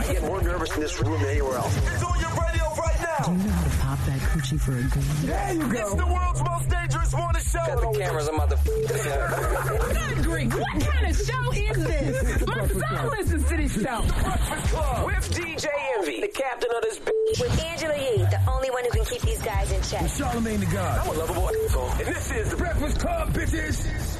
I get more nervous in this room than anywhere else. It's on your radio right now. Do you know how to pop that coochie for a good? There you go. It's the world's most dangerous morning show. Got the cameras, I'm about to. Good grief, what kind of show is this? My son listens to this show. Breakfast Club. With DJ Envy, the captain of this bitch. With Angela Yee, the only one who can keep these guys in check. With Charlamagne the God. I'm a lovable asshole. And this is the Breakfast Club, bitches.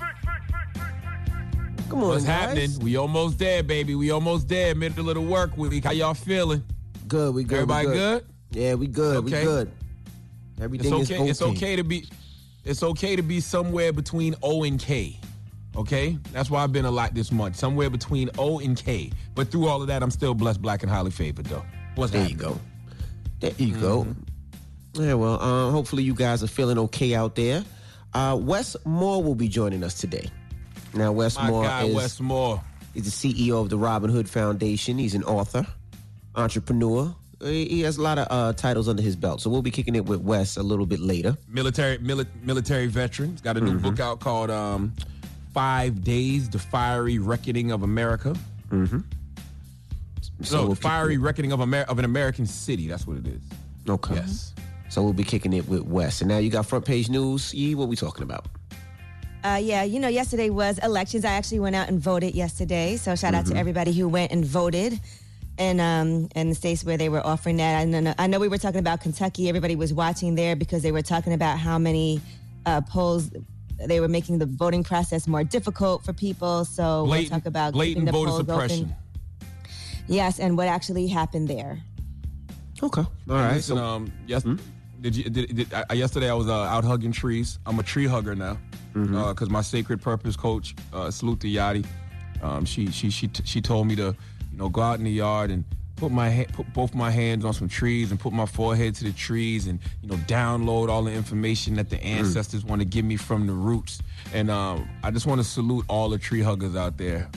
Good morning, What's guys. happening? We almost there, baby. We almost there. Middle of the work week. How y'all feeling? Good, we good. we Everybody good? Yeah, we good. We Okay. good. It's Everything okay. is okay. It's okay to be. It's okay to be somewhere between O and K. Okay, that's why I've been a lot this month. Somewhere between O and K. But through all of that, I'm still blessed, black, and highly favored, though. What's There you go. There you go. Yeah, well, uh, hopefully you guys are feeling okay out there. Uh, Wes Moore will be joining us today. Now, Wes My Moore guy, is, Wes Moore. is the CEO of the Robin Hood Foundation. He's an author, entrepreneur. He he has a lot of uh, titles under his belt. So we'll be kicking it with Wes a little bit later. military mili- military veteran. He's got a new book out called um, Five Days: The Fiery Reckoning of America. So no, we'll the Fiery kick Reckoning of, Amer- of an American City. That's what it is. Okay. Yes. So we'll be kicking it with Wes. And now you got front page news. Yee, what we talking about? Uh, yeah, you know, yesterday was elections. I actually went out and voted yesterday. So shout out to everybody who went and voted. And um, in the states where they were offering that, I know, I know we were talking about Kentucky. Everybody was watching there because they were talking about how many uh, polls they were making the voting process more difficult for people. So we'll talk about keeping blatant the voter polls suppression. open. Yes, and what actually happened there. Okay. All right. Listen, So, um, yes, did you? Did, did, I, yesterday I was uh, out hugging trees. I'm a tree hugger now because my sacred purpose coach, uh, Salute to Yachty, um, she she she t- she told me to, you know, go out in the yard and put my ha- put both my hands on some trees and put my forehead to the trees and you know download all the information that the ancestors want to give me from the roots. And um, I just want to salute all the tree huggers out there.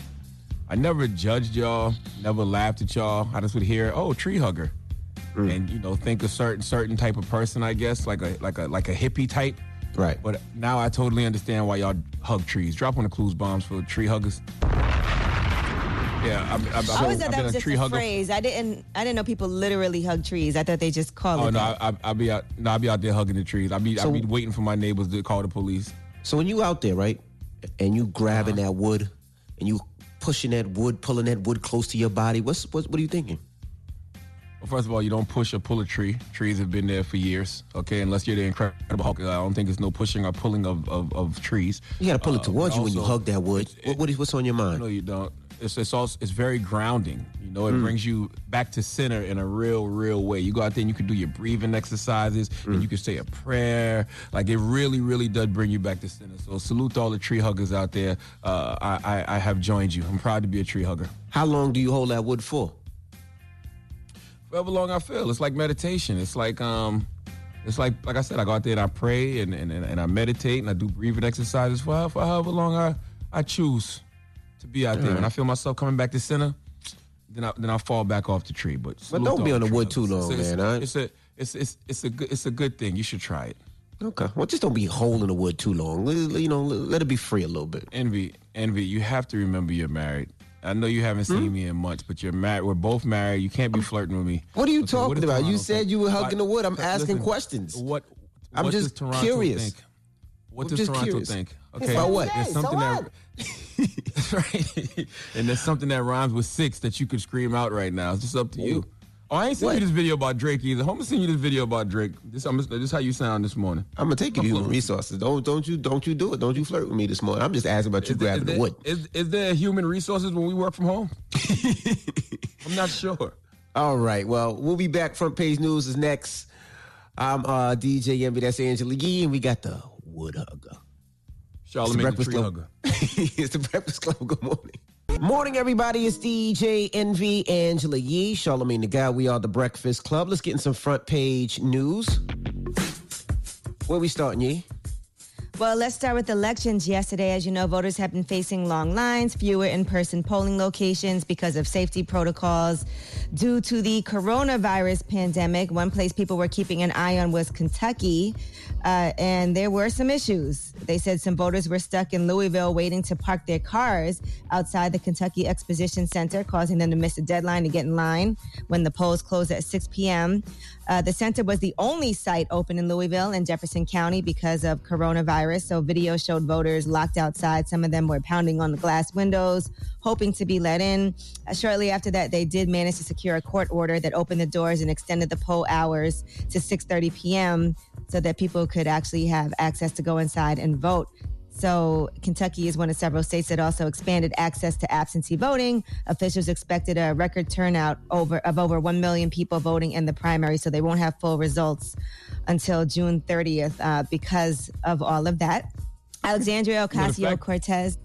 I never judged y'all, never laughed at y'all. I just would hear, "Oh, tree hugger." And you know think a certain certain type of person I guess like a like a like a hippie type. Right. But now I totally understand why y'all hug trees. Drop on the clues bombs for tree huggers. Yeah, I've, I've, I always thought that been was a just tree a hugger. phrase. I didn't. I didn't know people literally hug trees. I thought they just call Oh it. no, that. I, I, I'll be out. No, I'll be out there hugging the trees. I'll be So- I'll be waiting for my neighbors to call the police. so when you out there, right, and you grabbing Uh-huh. that wood and you pushing that wood, pulling that wood close to your body, what's what, what are you thinking? Well, first of all, you don't push or pull a tree. Trees have been there for years. Okay, unless you're the Incredible Hulk, I don't think there's no pushing or pulling of of, of trees. You got to pull it Uh, towards but you when you hug that wood. What, what is on your mind? No, you don't. It's it's also it's very grounding. You know, it brings you back to center in a real, real way. You go out there and you can do your breathing exercises and you can say a prayer. Like it really, really does bring you back to center. So salute to all the tree huggers out there. Uh, I, I I have joined you. I'm proud to be a tree hugger. How long do you hold that wood for? However long I feel, it's like meditation. It's like um. It's like, like I said, I go out there and I pray and, and, and I meditate and I do breathing exercises for, for however long I, I choose to be out there. When I feel myself coming back to center, then I then I fall back off the tree. But salute don't be on the tree wood too long, it's, man, all right? It's a it's it's it's a good it's a good thing. You should try it. Okay. Well, just don't be holding the wood too long. You know, let it be free a little bit. Envy, envy. You have to remember you're married. I know you haven't seen hmm? me in months, but you're married. We're both married. You can't be flirting with me. What are you Okay, talking about? You said think? you were hugging the wood. I'm asking listen, questions. What? I'm what just does Toronto curious. Think? What I'm does just Toronto curious. think? Okay, About what? There's Hey, so something that. That's right. and there's something that rhymes with six that you could scream out right now. It's just up to you. Oh, I ain't seen you this video about Drake either. Homer seen you this video about Drake. This, I'm, this is how you sound this morning. I'm gonna take you to human resources. Don't don't you don't you do it. Don't you flirt with me this morning. I'm just asking about you Is there- grabbing is the wood. Is, is there human resources when we work from home? I'm not sure. All right. Well, we'll be back. Front page news is next. I'm uh, DJ Envy. That's Angela Yee, and we got the Wood Hugger. Charlamagne the Breakfast tree hugger. it's the Breakfast Club. Good morning. Morning, everybody. It's DJ Envy Angela Yee, Charlamagne the Guy. We are the Breakfast Club. Let's get in some front page news. Where we starting, Yee? Well, let's start with elections. Yesterday, as you know, voters have been facing long lines, fewer in person polling locations because of safety protocols due to the coronavirus pandemic. One place people were keeping an eye on was Kentucky, uh, and there were some issues. They said some voters were stuck in Louisville waiting to park their cars outside the Kentucky Exposition Center, causing them to miss the deadline to get in line when the polls closed at 6 p.m. Uh, the center was the only site open in Louisville and Jefferson County because of coronavirus. So video showed voters locked outside. Some of them were pounding on the glass windows, hoping to be let in. Uh, shortly after that, they did manage to secure a court order that opened the doors and extended the poll hours to 6:30 p.m. so that people could actually have access to go inside and vote. So Kentucky is one of several states that also expanded access to absentee voting. Officials expected a record turnout over of over 1 million people voting in the primary, so they won't have full results until June 30th uh, because of all of that. Alexandria Ocasio-Cortez.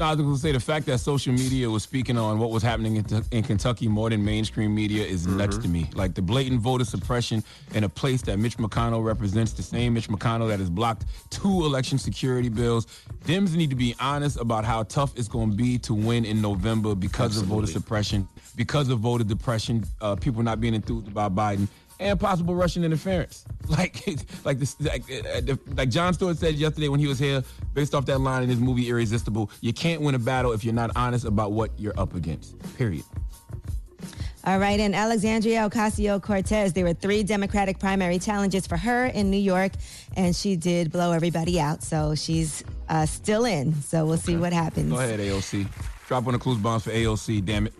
No, I was going to say the fact that social media was speaking on what was happening in, in Kentucky more than mainstream media is nuts to me. Like the blatant voter suppression in a place that Mitch McConnell represents, the same Mitch McConnell that has blocked two election security bills. Dems need to be honest about how tough it's going to be to win in November because of voter suppression, because of voter depression, uh, people not being enthused about Biden and possible Russian interference. Like, like this, like, uh, like Jon Stewart said yesterday when he was here, based off that line in his movie Irresistible. You can't win a battle if you're not honest about what you're up against. Period. All right, and Alexandria Ocasio Cortez. There were three Democratic primary challenges for her in New York, and she did blow everybody out. So she's uh, still in. So we'll see what happens. Go ahead, AOC. Drop one of the clues bombs for AOC. Damn it.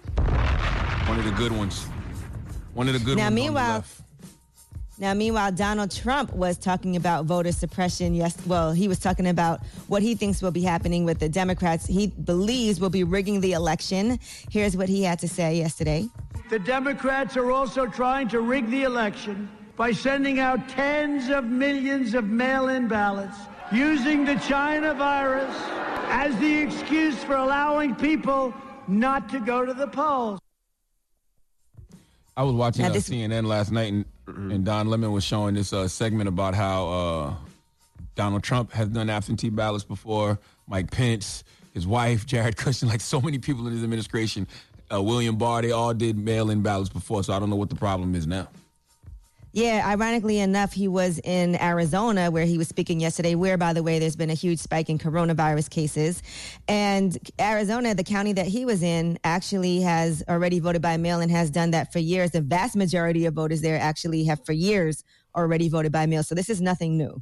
One of the good ones. One of the good Now, ones. on the meanwhile-. Now, meanwhile, Donald Trump was talking about voter suppression. Yes, well, he was talking about what he thinks will be happening with the Democrats. He believes will be rigging the election. Here's what he had to say yesterday. The Democrats are also trying to rig the election by sending out tens of millions of mail in ballots, using the China virus as the excuse for allowing people not to go to the polls. I was watching Now, uh, this- CNN last night, and, and Don Lemon was showing this uh, segment about how uh, Donald Trump has done absentee ballots before. Mike Pence, his wife, Jared Kushner, like so many people in his administration, uh, William Barr, they all did mail-in ballots before. So I don't know what the problem is now. Yeah, ironically enough, he was in Arizona where he was speaking yesterday, where, by the way, there's been a huge spike in coronavirus cases. And Arizona, the county that he was in, actually has already voted by mail and has done that for years. The vast majority of voters there actually have for years already voted by mail. So this is nothing new.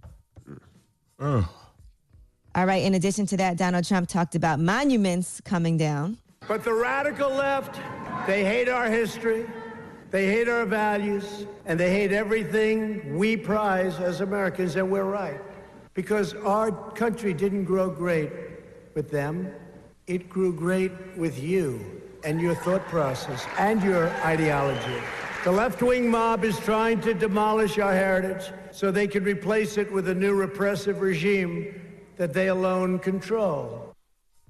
All right. In addition to that, Donald Trump talked about monuments coming down. But the radical left, they hate our history, they hate our values, and they hate everything we prize as Americans, and we're right. Because our country didn't grow great with them, it grew great with you and your thought process and your ideology. The left wing mob is trying to demolish our heritage so they can replace it with a new repressive regime that they alone control.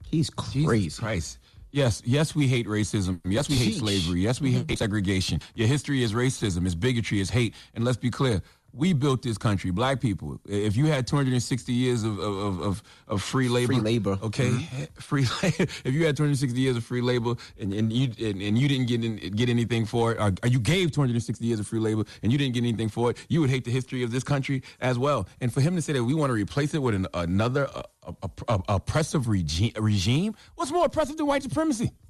He's Jesus crazy. Christ. Yes, yes, we hate racism. Yes, we hate Sheesh. slavery. Yes, we mm-hmm. hate segregation. Your history is racism, is bigotry, is hate. And let's be clear, we built this country, black people. If you had 260 years of of, of, of free labor, Free labor. okay, free. If you had 260 years of free labor and, and you and, and you didn't get in, get anything for it, or, or you gave 260 years of free labor and you didn't get anything for it, you would hate the history of this country as well. And for him to say that we want to replace it with an, another uh, a, a, a, oppressive regime, regime, what's more oppressive than white supremacy?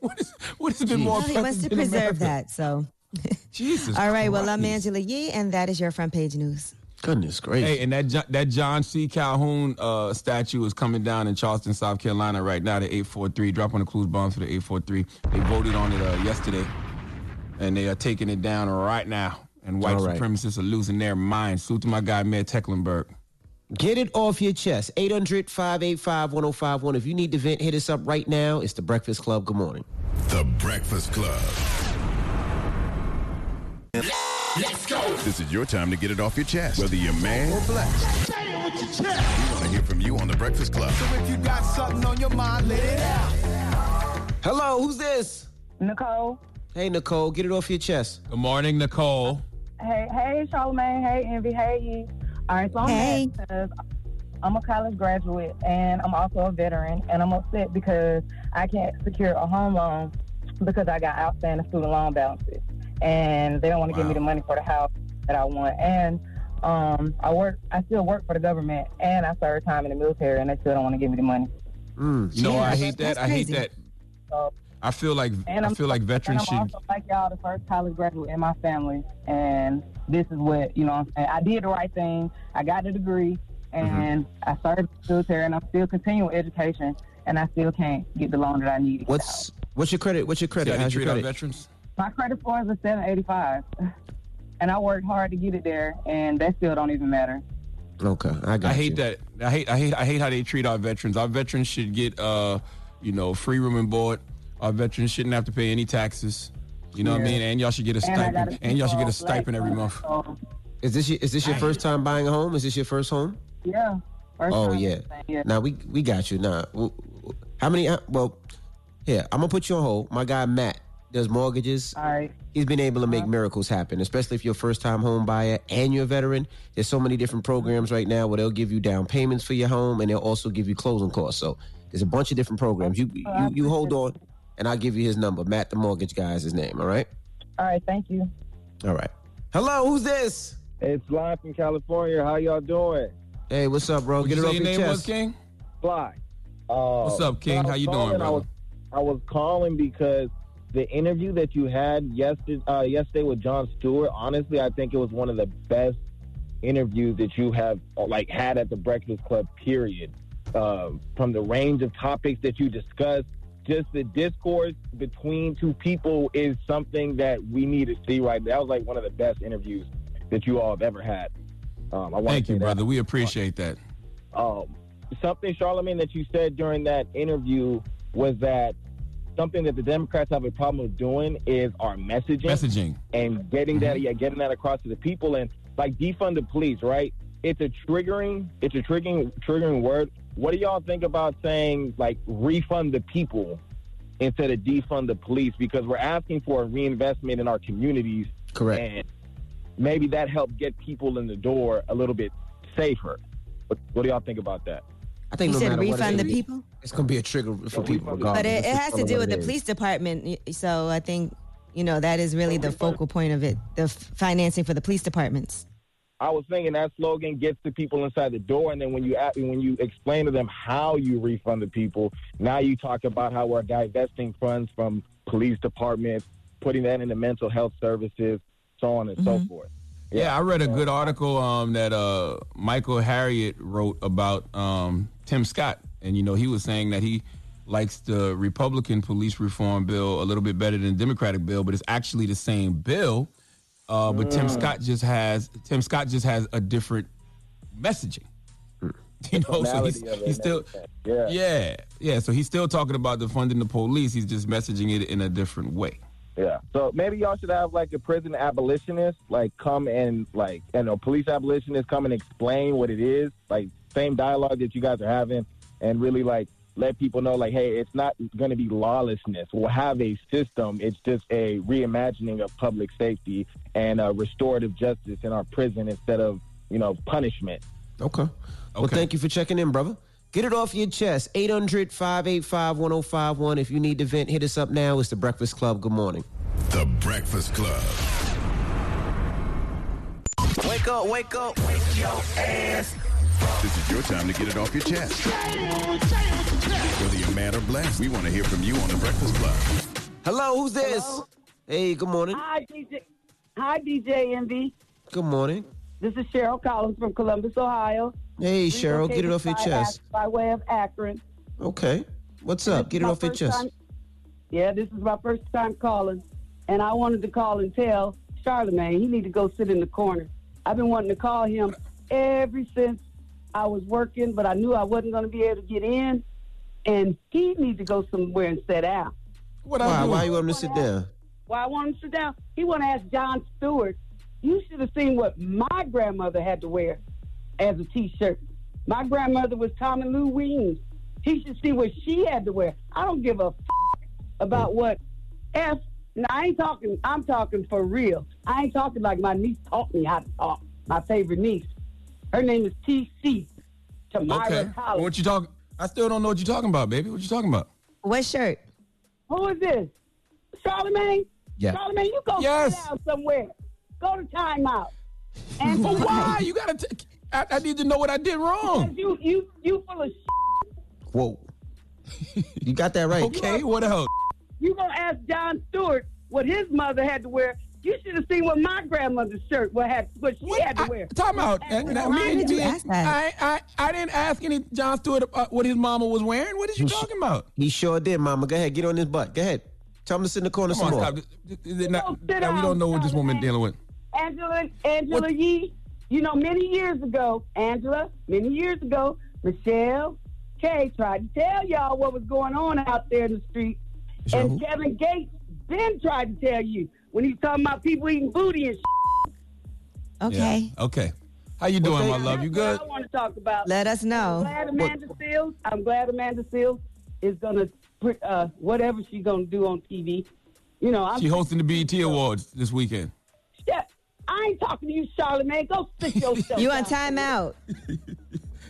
What, is, what has been more Well, he oppressive wants to than preserve America? that. So, Jesus. all right. Well, I'm Angela Yee, and that is your front page news. Goodness gracious. Hey, and that Jo- that John C. Calhoun uh, statue is coming down in Charleston, South Carolina, right now. The eight four three. Drop on the clues bombs for the eight four three. They voted on it uh, yesterday, and they are taking it down right now. And white All right. supremacists are losing their minds. Salute to my guy Mayor Tecklenburg. Get it off your chest. 800 585 1051. If you need to vent, hit us up right now. It's the Breakfast Club. Good morning. The Breakfast Club. This is your time to get it off your chest, whether you're man or blessed. Say it with your chest. We want to hear from you on The Breakfast Club. So if you got something on your mind, let it out. Hello, who's this? Nicole. Hey, Nicole, get it off your chest. Good morning, Nicole. Hey, hey, Charlamagne. Hey, Envy. Hey, Yee. All right, so I'm Hey. because I'm a college graduate and I'm also a veteran, and I'm upset because I can't secure a home loan because I got outstanding student loan balances, and they don't want to give me the money for the house that I want. And um, I work, I still work for the government, and I served time in the military, and they still don't want to give me the money. Mm. You know, Yeah, I hate that. I hate that. So, I feel like And I I'm, feel like veterans and I'm also like y'all, the first college graduate in my family, and this is what you know. What I'm saying I did the right thing. I got the degree, and Mm-hmm. I started the military, and I'm still continuing education, and I still can't get the loan that I need. What's out. what's your credit? What's your credit? how they How's your credit? veterans? My credit score is a 785, and I worked hard to get it there, and that still don't even matter. Okay, I got I hate you. that. I hate. I hate. I hate how they treat our veterans. Our veterans should get, uh, you know, free room and board. Our veterans shouldn't have to pay any taxes. You know what I mean? And y'all should get a And I got stipend. And y'all should get a stipend every month. So, Is this your, is this your first time buying a home? Is this your first home? yeah. First Oh time, yeah. yeah. Now we we got you. Now, w- w- how many? uh, Well, here I'm gonna put you on hold. My guy Matt does mortgages. All right. He's been able to Uh-huh. make miracles happen, especially if you're a first time home buyer and you're a veteran. There's so many different programs right now where they'll give you down payments for your home and they'll also give you closing costs. So there's a bunch of different programs. You you, you hold on, and I'll give you his number. Matt, the mortgage guy, is his name. All right. All right. Thank you. All right. Hello, who's this? It's Fly from California. How y'all doing? Hey, what's up, bro? What Get you it say off your your name was. King? Fly. Uh, What's up, King? How you doing, calling- I was, I was calling because the interview that you had yesterday, uh, yesterday with Jon Stewart. Honestly, I think it was one of the best interviews that you have like had at the Breakfast Club. Period. Uh, from the range of topics that you discussed, just the discourse between two people is something that we need to see right. There. That was like one of the best interviews that you all have ever had. Um, I Thank you, that. brother. We appreciate that. um, something, Charlamagne, that you said during that interview was that something that the Democrats have a problem with doing is our messaging, Messaging. and getting that, mm-hmm. yeah, getting that across to the people, and like defund the police, right? It's a triggering, it's a triggering, triggering word. What do y'all think about saying like refund the people instead of defund the police? Because we're asking for a reinvestment in our communities, Correct. and maybe that helped get people in the door a little bit safer. What, what do y'all think about that? I think You no said matter what refund the is, people? It's gonna be a trigger for Yeah, people, refund- regardless. But it, it has to do with the is. police department. So I think, you know, that is really the focal point of it the f- financing for the police departments. I was thinking that slogan gets the people inside the door, and then when you when you explain to them how you refund the people, now you talk about how we're divesting funds from police departments, putting that into mental health services, so on and so mm-hmm. forth. Yeah, I read a good article um, that uh, Michael Harriot wrote about um, Tim Scott, and you know he was saying that he likes the Republican police reform bill a little bit better than the Democratic bill, but it's actually the same bill. Uh, but Tim Scott just has Tim Scott just has a different messaging. You know, so he's, Tonality of it he's still. Yeah. yeah yeah. So he's still talking about defunding the police. He's just messaging it in a different way. Yeah. So maybe y'all should have like a prison abolitionist, like come and like, you know, police abolitionist come and explain what it is, like same dialogue that you guys are having, and really like let people know, like, hey, it's not going to be lawlessness. We'll have a system. It's just a reimagining of public safety and uh, restorative justice in our prison instead of you know punishment. Okay. Well, Okay. thank you for checking in, brother. Get it off your chest. 800 585 1051. If you need to vent, hit us up now. It's the Breakfast Club. Good morning. The Breakfast Club. Wake up, wake up. Wake your ass. This is your time to get it off your chest. Say it with your chest. Whether you're mad or blessed, we want to hear from you on The Breakfast Club. Hello, who's this? Hey, good morning. Hi, DJ. Hi, DJ Envy. Good morning. This is Cheryl Collins from Columbus, Ohio. Hey, Cheryl, get it off your chest. By, by way of Akron. Okay. What's up? Get it off your chest. time- yeah, this is my first time calling, and I wanted to call and tell Charlamagne he need to go sit in the corner. I've been wanting to call him ever since I was working, but I knew I wasn't going to be able to get in, and he need to go somewhere and sit down. What Why? I do? Why you want him to sit down? Why I want him to sit down? He want to ask Jon Stewart. You should have seen what my grandmother had to wear as a T-shirt. My grandmother was Tommy Lou Weems. He should see what she had to wear. I don't give a f- about what F. Now, I ain't talking. I'm talking for real. I ain't talking like my niece taught me how to talk. My favorite niece. Her name is T.C. Tamara Okay. Collins. What you talking? I still don't know what you're talking about, baby. What you talking about? What shirt? Who is this? Charlamagne? Yeah. Charlamagne, you go Yes. sit down somewhere. Go to timeout. And But why? You gotta. T- I, I need to know what I did wrong. you you you full of Whoa. you got that right. Okay, what else? You gonna ask Jon Stewart what his mother had to wear? You should have seen what my grandmother's shirt what had what she had to I- wear. time out. And, and, Why did you ask that? I, I, I didn't ask any Jon Stewart about what his mama was wearing. What is you You talking about? He sure did, Mama. Go ahead, get on his butt. Go ahead. Tell him to sit in the corner Come some on, more. stop. Is- is not- now, we don't know what this woman dealing with. Angela Angela What- Yee, you know, many years ago, Angela, many years ago, Michelle Kay tried to tell y'all what was going on out there in the street. Sure. And Kevin Gates then tried to tell you when he's talking about people eating booty and shit. Okay. Yeah. Okay. How you doing, my love? You good? I want to talk about. Let us I'm know. glad Amanda Seales. I'm glad Amanda Seales is gonna put uh, whatever she's gonna do on TV. You know, I'm She hosting the BET Awards this weekend. Shit, I ain't talking to you, Charlamagne. Go sit yourself. You on timeout?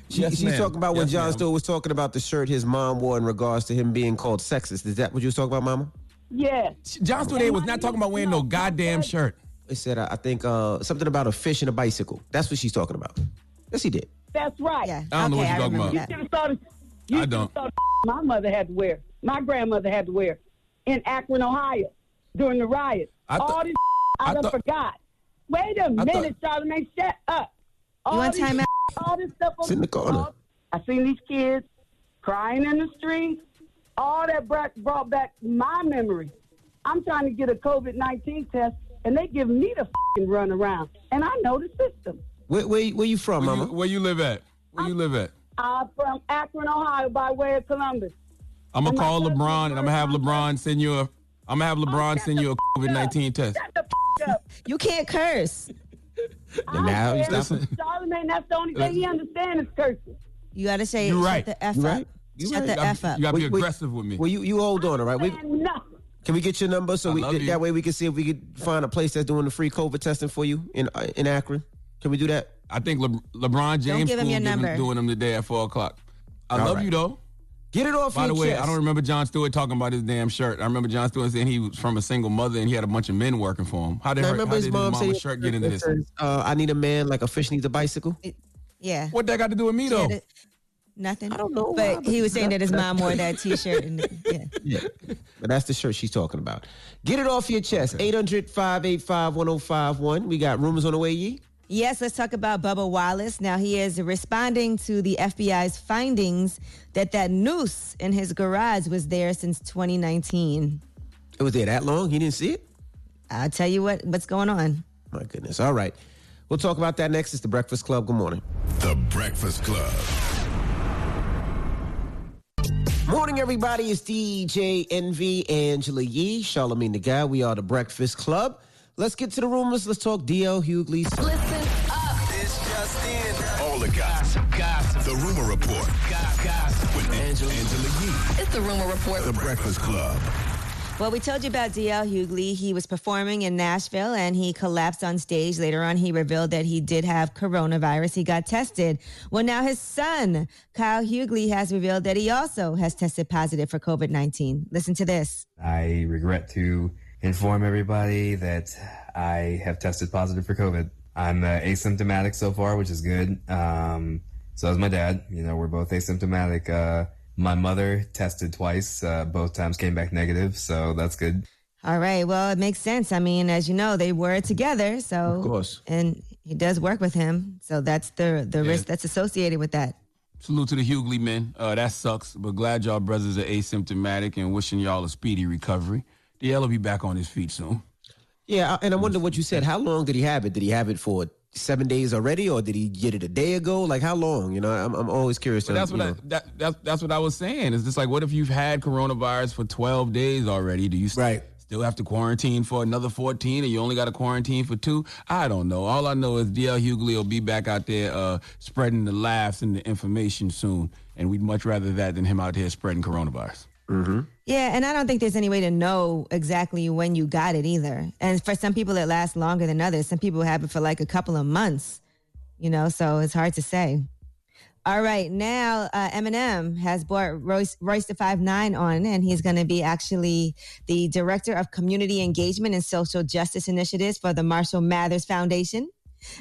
She, Yes, she's ma'am. talking about when Yes, John. Stewart was talking about the shirt his mom wore in regards to him being called sexist. Is that what you was talking about, Mama? Yeah. Jon Stewart was not talking about wearing no goddamn shirt. He said, uh, I think uh, something about a fish and a bicycle. That's what she's talking about. Yes, he did. That's right. Yeah. I don't know what you're talking remember about. You that. should have thought of, you I don't. thought my mother had to wear, my grandmother had to wear in Akron, Ohio during the riots. I thought- all this I, I done thought- forgot. Wait a thought- minute, Charlamagne, shut up. All want this- timeout? All this stuff. Sit in the corner. all- I seen these kids crying in the street. All that brought, brought back my memory. I'm trying to get a COVID 19 test, and they give me the fing run around. And I know the system. Where, where, where you from, Where you, Mama? where you live at? Where you live at? I'm from Akron, Ohio, by way of Columbus. I'm gonna And call LeBron and I'm gonna have LeBron send you a. I'm gonna have oh, LeBron shut send you a f- COVID nineteen test. Shut the f- up. You can't curse. And now I he's said, listening. Charlamagne, that's the only thing he understands is cursing. You got to say, You shut right. the F You up. right. You shut right. the You gotta- F up. You gotta be Wait, wait. aggressive with me. Well, you, you hold on, all right? We, And nothing. can we get your number so we, love that, you. that way we can see if we could find a place that's doing the free COVID testing for you in uh, in Akron? Can we do that? I think Le- LeBron James give him school your giving- number. doing them today at four o'clock. I All love right. you though. Get it off By your the way, chest. I don't remember Jon Stewart talking about his damn shirt. I remember Jon Stewart saying he was from a single mother and he had a bunch of men working for him. How did, I her, remember how his did mom his saying, mama's shirt get into this? Uh, I need a man like a fish needs a bicycle. Yeah. What that got to do with me though? Yeah, Nothing. I don't know why, But but he was saying that his mom wore that T-shirt. And, yeah. Yeah. But that's the shirt she's talking about. Get it off your chest. 800 585 1051. We got rumors on the way, Yee. Yes, let's talk about Bubba Wallace. Now he is responding to the FBI's findings that that noose in his garage was there since 2019. It was there that long? He didn't see it? I'll tell you what what's going on. My goodness. All right. We'll talk about that next. It's the Breakfast Club. Good morning. The Breakfast Club. Morning, everybody. It's DJ Envy, Angela Yee, Charlamagne the Guy. We are the Breakfast Club. Let's get to the rumors. Let's talk DL Hughley. Listen up. It's just in. All the gossip. Gossip. The Rumor Report. Gossip. With Angela, Angela Yee. It's the rumor report. The Breakfast Club. Well, we told you about DL Hughley. He was performing in Nashville and he collapsed on stage. Later on, he revealed that he did have coronavirus. He got tested. Well, now his son, Kyle Hughley, has revealed that he also has tested positive for COVID 19. Listen to this. I regret to inform everybody that I have tested positive for COVID. I'm uh, asymptomatic so far, which is good. Um, so is my dad. You know, we're both asymptomatic. Uh, my mother tested twice. Uh, both times came back negative, so that's good. All right. Well, it makes sense. I mean, as you know, they were together. So, Of course. And he does work with him. So that's the, the Yeah. risk that's associated with that. Salute to the Hughley men. Uh, that sucks, but glad y'all brothers are asymptomatic and wishing y'all a speedy recovery. DL will be back on his feet soon. Yeah, and I wonder what you said. How long did he have it? Did he have it for seven days already, or did he get it a day ago? Like how long? You know, I'm, I'm always curious. To, that's what I, know. that, that's that's what I was saying. It's just like, what if you've had coronavirus for 12 days already? Do you st- Right. still have to quarantine for another 14 and you only got to quarantine for two. I don't know. All I know is DL Hughley will be back out there uh, spreading the laughs and the information soon. And we'd much rather that than him out here spreading coronavirus. Mm-hmm. Yeah, and I don't think there's any way to know exactly when you got it either. And for some people, it lasts longer than others. Some people have it for like a couple of months, you know, so it's hard to say. All right, now uh, Eminem has brought Royce, Royce the Five Nine on, and he's going to be actually the director of community engagement and social justice initiatives for the Marshall Mathers Foundation.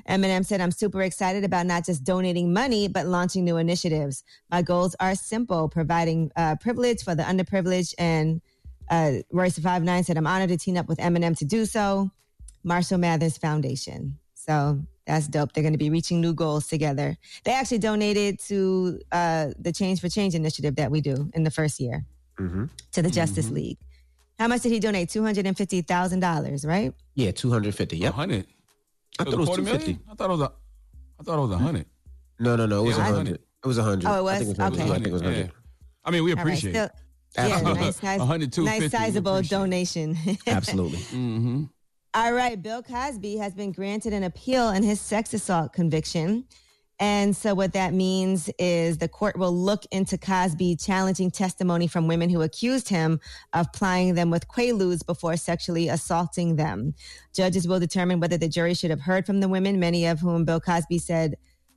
Eminem said, I'm super excited about not just donating money, but launching new initiatives. My goals are simple providing uh, privilege for the underprivileged. And uh, Royce the Five Nine said, I'm honored to team up with Eminem to do so. Marshall Mathers Foundation. So that's dope. They're going to be reaching new goals together. They actually donated to uh, the Change for Change initiative that we do in the first year Mm-hmm. to the Justice League. How much did he donate? Two hundred and fifty thousand dollars, right? Yeah, two hundred fifty. Yep. 100. I thought it was quarter two fifty. million? I thought it was a. I thought it was a hundred. No, no, no. It was a Yeah, hundred. It was a hundred. Oh, it I think was? it was Okay. yeah, I think it was Yeah. hundred. I mean, we All right, appreciate still- it. Yeah, Absolutely. nice, nice, 100, nice sizable donation. Absolutely. Mm-hmm. All right, Bill Cosby has been granted an appeal in his sex assault conviction. And so, what that means is the court will look into Cosby challenging testimony from women who accused him of plying them with quaaludes before sexually assaulting them. Judges will determine whether the jury should have heard from the women, many of whom Bill Cosby said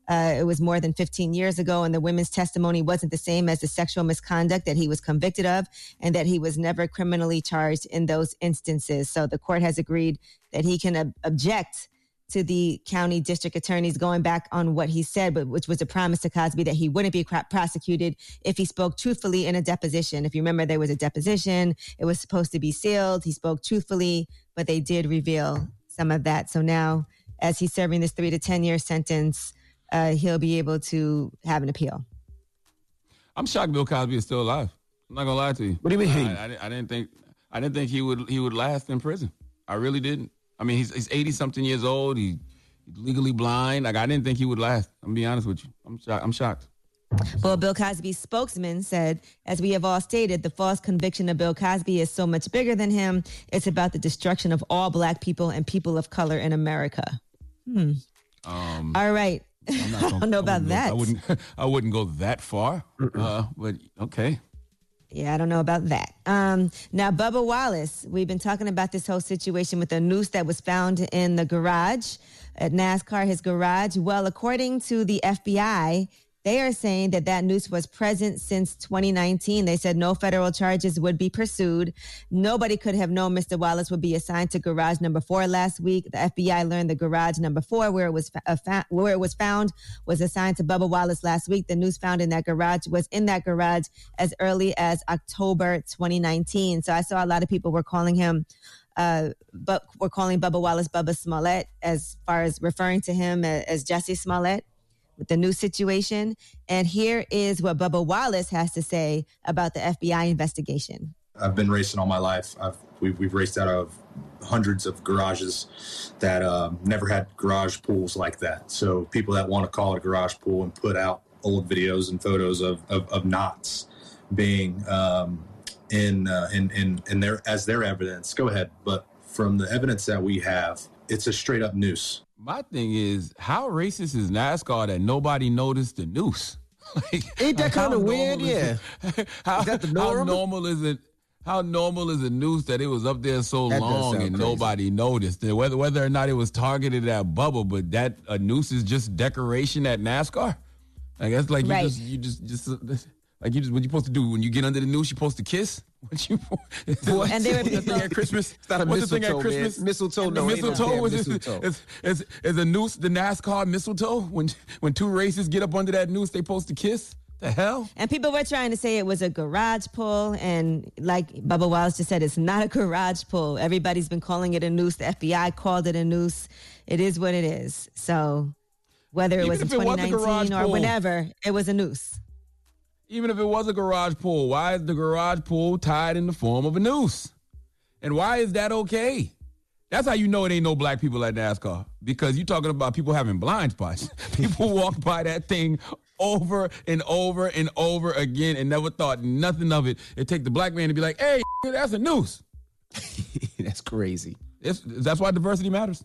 uh, it was more than 15 years ago, and the women's testimony wasn't the same as the sexual misconduct that he was convicted of, and that he was never criminally charged in those instances. So the court has agreed that he can ob- object to the county district attorneys going back on what he said, but which was a promise to Cosby that he wouldn't be cra- prosecuted if he spoke truthfully in a deposition. If you remember, there was a deposition; it was supposed to be sealed. He spoke truthfully, but they did reveal some of that. So now, as he's serving this three to ten year sentence, uh, he'll be able to have an appeal. I'm shocked Bill Cosby is still alive. I'm not gonna lie to you. What do you mean? I, I, I didn't think I didn't think he would he would last in prison. I really didn't. I mean, he's he's 80 something years old. He, he's legally blind. Like I didn't think he would last. I'm gonna be honest with you. I'm shocked. I'm shocked. Well, Bill Cosby's spokesman said, as we have all stated, the false conviction of Bill Cosby is so much bigger than him. It's about the destruction of all black people and people of color in America. Hmm. Um, All right. Not I gonna- don't know about that. I wouldn't. I wouldn't go that far. Uh, but okay. Yeah, I don't know about that. Um, now, Bubba Wallace, we've been talking about this whole situation with the noose that was found in the garage at NASCAR, his garage. Well, according to the FBI, they are saying that that noose was present since 2019. They said no federal charges would be pursued. Nobody could have known Mr. Wallace would be assigned to garage number four last week. The FBI learned the garage number four, where it was uh, fa- where it was found, was assigned to Bubba Wallace last week. The noose found in that garage was in that garage as early as October 2019. So I saw a lot of people were calling him uh, but we're calling Bubba Wallace Bubba Smollett as far as referring to him as, as Jussie Smollett with the new situation. And here is what Bubba Wallace has to say about the FBI investigation. I've been racing all my life. I've, we've, we've raced out of hundreds of garages that um, never had garage pulls like that. So people that want to call it a garage pull and put out old videos and photos of, of, of knots being um, in, uh, in in in their as their evidence. Go ahead, but from the evidence that we have, it's a straight up noose. My thing is, how racist is NASCAR that nobody noticed the noose? like, Ain't that how kinda weird? Yeah. it- how, Is that the how normal is it? How normal is a noose that it was up there so That long and crazy. nobody noticed? And Whether whether or not it was targeted at Bubba, but that a noose is just decoration at NASCAR. I guess like you Right. just you just just like you just what you supposed to do when you get under the noose? You supposed to kiss? What you? What? And they the thing at Christmas? It's not a What's the thing at mistletoe, man. Christmas? Mistletoe, The no, mistletoe is, is, mistletoe. is, is, is a noose the NASCAR mistletoe? When when two races get up under that noose, they supposed to kiss? The hell? And people were trying to say it was a garage pull. And like Bubba Wallace just said, it's not a garage pull. Everybody's been calling it a noose. The FBI called it a noose. It is what it is. So whether it Even was in if it was 2019 or pull. whenever, it was a noose. Even if it was a garage pull, why is the garage pull tied in the form of a noose? And why is that okay? That's how you know it ain't no black people at NASCAR because you're talking about people having blind spots. People walk by that thing over and over and over again and never thought nothing of it. It take the black man to be like, "Hey, that's a noose." That's crazy. It's, that's why diversity matters.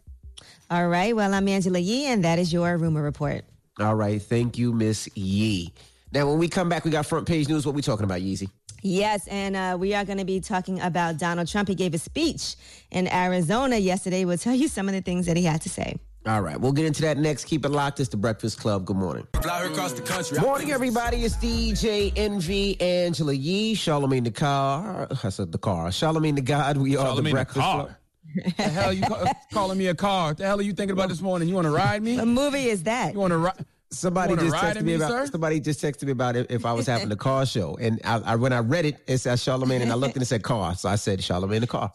All right. Well, I'm Angela Yee, and that is your rumor report. All right. Thank you, Miss Yee. Now, when we come back, we got front page news. What we talking about, Yeezy? Yes, and uh, we are going to be talking about Donald Trump. He gave a speech in Arizona yesterday. We'll tell you some of the things that he had to say. All right, we'll get into that next. Keep it locked. It's the Breakfast Club. Good morning. Fly across the country. Morning, everybody. It's DJ Envy, Angela Yee, Charlamagne the car. I said the car. Charlamagne the God. We are the Charlamagne the Breakfast car. Club. the hell you call, calling me a car? What the hell are you thinking about this morning? You want to ride me? What movie is that? You want to ride? Somebody just texted me me, about. sir? Somebody just texted me about it if I was having the car show, and I, I, when I read it, it said Charlamagne, and I looked and it said car, so I said Charlamagne the car.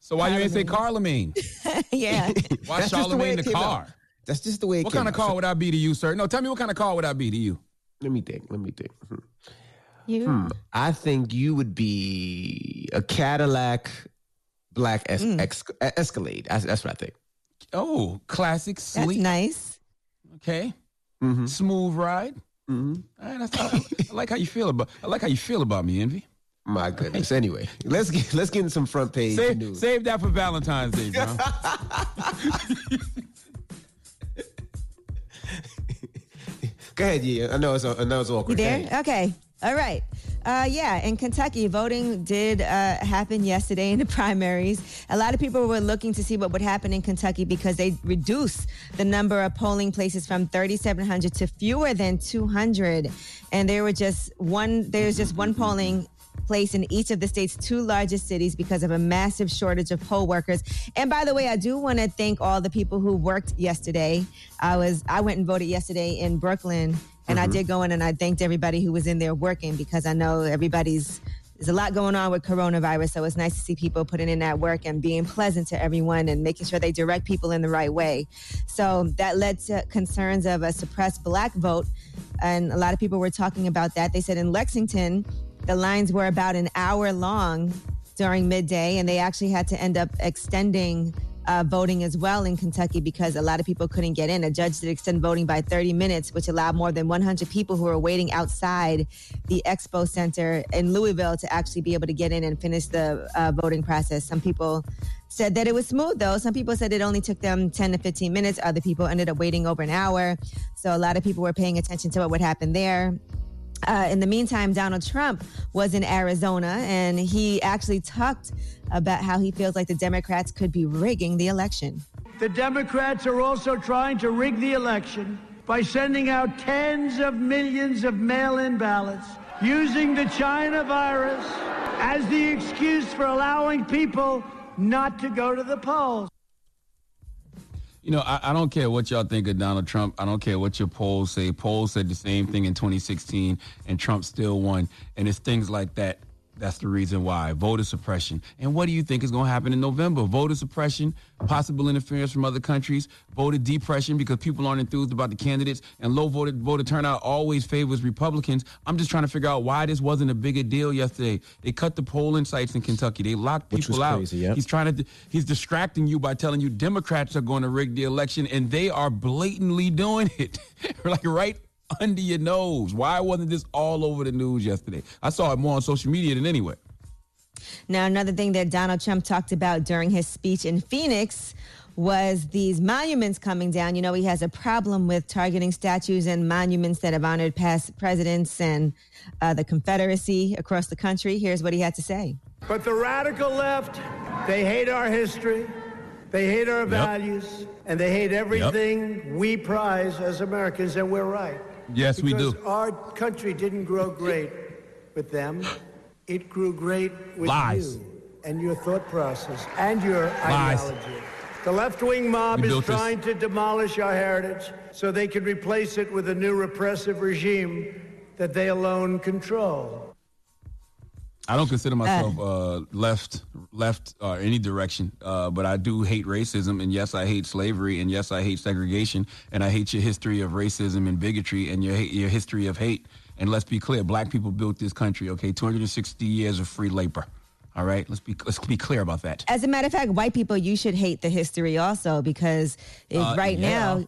So why you ain't say Carlamine? yeah. Why That's just the Charlamagne the car? out. That's just the way it What came kind of out. car would I be to you, sir? No, tell me what kind of car would I be to you? Let me think. Let me think. Hmm. You. Hmm. I think you would be a Cadillac Black es- Mm. ex- Escalade. That's, that's what I think. Oh, classic, That's nice. Okay, Mm-hmm. smooth ride. Mm-hmm. All right, I, I like how you feel about. I like how you feel about me, Envy. My goodness. Anyway, let's get let's get into some front page Save, news. save that for Valentine's Day, John. Go ahead, yeah. I know it's I know it's awkward. Go there? Okay. All right. Uh, yeah, in Kentucky, voting did uh, happen yesterday in the primaries. A lot of people were looking to see what would happen in Kentucky because they reduced the number of polling places from 3,700 to fewer than 200, and there were just one. There's just one polling place in each of the state's two largest cities because of a massive shortage of poll workers. And by the way, I do want to thank all the people who worked yesterday. I was I went and voted yesterday in Brooklyn, and I mm-hmm. did go in and I thanked everybody who was in there working because I know everybody's there's a lot going on with coronavirus, so it's nice to see people putting in that work and being pleasant to everyone and making sure they direct people in the right way. So that led to concerns of a suppressed black vote, and a lot of people were talking about that. They said in Lexington, the lines were about an hour long during midday, and they actually had to end up extending uh, voting as well in Kentucky because a lot of people couldn't get in. A judge did extend voting by 30 minutes, which allowed more than 100 people who were waiting outside the expo center in Louisville to actually be able to get in and finish the uh, voting process. Some people said that it was smooth though. Some people said it only took them 10 to 15 minutes. Other people ended up waiting over an hour. So a lot of people were paying attention to what would happen there. Uh, in the meantime, Donald Trump was in Arizona and he actually talked about how he feels like the Democrats could be rigging the election. The Democrats are also trying to rig the election by sending out tens of millions of mail in ballots, using the China virus as the excuse for allowing people not to go to the polls. You know, I, I don't care what y'all think of Donald Trump. I don't care what your polls say. Polls said the same thing in 2016, and Trump still won. And it's things like that. That's the reason why. Voter suppression. And what do you think is going to happen in November? Voter suppression, possible interference from other countries, voter depression because people aren't enthused about the candidates, and low voter voter turnout always favors Republicans. I'm just trying to figure out why this wasn't a bigger deal yesterday. They cut the polling sites in Kentucky. They locked Which people was out. crazy, yep. He's trying to he's distracting you by telling you Democrats are going to rig the election and they are blatantly doing it. like right under your nose. Why wasn't this all over the news yesterday? I saw it more on social media than anywhere. Now, another thing that Donald Trump talked about during his speech in Phoenix was these monuments coming down. You know, he has a problem with targeting statues and monuments that have honored past presidents and uh, the Confederacy across the country. Here's what he had to say. But the radical left, they hate our history, they hate our values, and they hate everything we prize as Americans, and we're right. Yes, we do. Our country didn't grow great with them. It grew great with Lies. you and your thought process and your Lies. ideology. The left-wing mob We is built this. trying to demolish our heritage so they can replace it with a new repressive regime that they alone control. I don't consider myself uh, left, left or any direction, uh, but I do hate racism, and yes, I hate slavery, and yes, I hate segregation, and I hate your history of racism and bigotry, and your your history of hate. And let's be clear: black people built this country. Okay, 260 years of free labor. All right, let's be let's be clear about that. As a matter of fact, white people, you should hate the history also because if Uh, right yeah. now,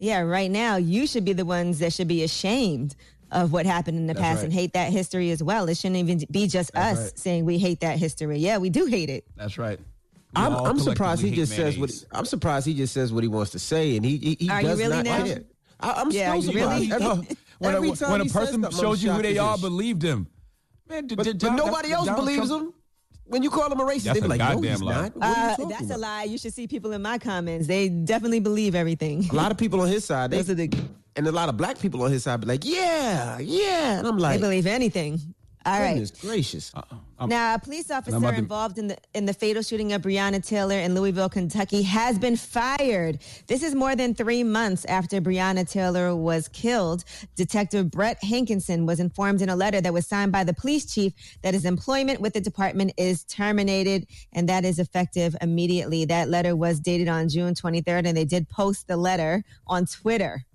yeah, right now, you should be the ones that should be ashamed of what happened in the That's past right. and hate that history as well. It shouldn't even be just That's us right. saying we hate that history. Yeah, we do hate it. That's right. We I'm, I'm surprised he just hate says what. I'm surprised he just says what he wants to say, and he he, he Are you does really not now? care. I, I'm Yeah, are still really? surprised. Every, when every a, time when a person shows you who they as are, ish. believed him. Man, d- But, d- but nobody Don- else Donald believes Trump- him. When you call him a racist, That's they be like, no, goddamn he's lie. not. What are you Uh, talking that's a lie. You should see people in my comments. They definitely believe everything. A lot of people on his side, they, Those are the- and a lot of black people on his side be like, yeah, yeah. And I'm like, They believe anything. All right. goodness gracious. Now, a police officer to- involved in the in the fatal shooting of Breonna Taylor in Louisville, Kentucky, has been fired. This is more than three months after Breonna Taylor was killed. Detective Brett Hankison was informed in a letter that was signed by the police chief that his employment with the department is terminated, and that is effective immediately. That letter was dated on June 23rd, and they did post the letter on Twitter.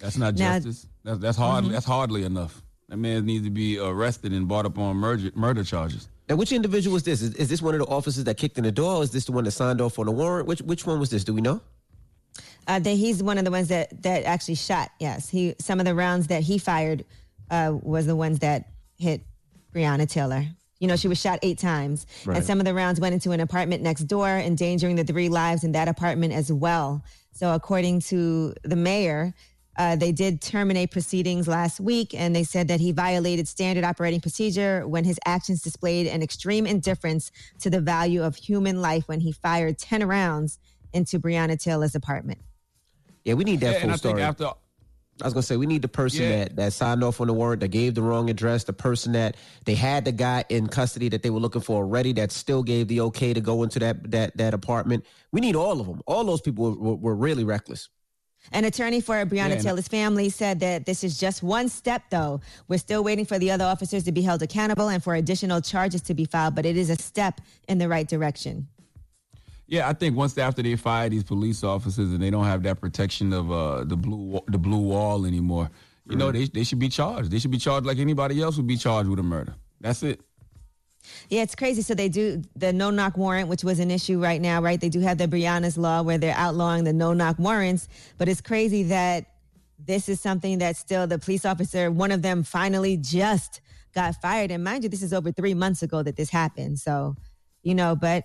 That's not Now- justice. That's, that's hardly mm-hmm. that's hardly enough. That man needs to be arrested and brought up on murder murder charges. And which individual was this? Is, is this one of the officers that kicked in the door? Or is this the one that signed off on the warrant? Which which one was this? Do we know? Uh, that he's one of the ones that that actually shot. Yes, he some of the rounds that he fired uh, was the ones that hit Breonna Taylor. You know, she was shot eight times, Right. and some of the rounds went into an apartment next door, endangering the three lives in that apartment as well. So, according to the mayor, uh, they did terminate proceedings last week, and they said that he violated standard operating procedure when his actions displayed an extreme indifference to the value of human life when he fired ten rounds into Breonna Taylor's apartment. Yeah, we need that Yeah, full and I story. think after I was gonna say we need the person Yeah. that that signed off on the warrant, that gave the wrong address, the person that they had the guy in custody that they were looking for already, that still gave the okay to go into that that that apartment. We need all of them. All those people were, were, were really reckless. An attorney for Breonna Yeah, Taylor's family said that this is just one step, though. We're still waiting for the other officers to be held accountable and for additional charges to be filed, but it is a step in the right direction. Yeah, I think once after they fire these police officers and they don't have that protection of uh, the blue the blue wall anymore, you know they they should be charged. They should be charged like anybody else would be charged with a murder. That's it. Yeah, it's crazy. So they do the no knock warrant, which was an issue right now, right? They do have the Breonna's law where they're outlawing the no knock warrants, but it's crazy that this is something that still the police officer, one of them finally just got fired. And mind you, this is over three months ago that this happened. So, you know, but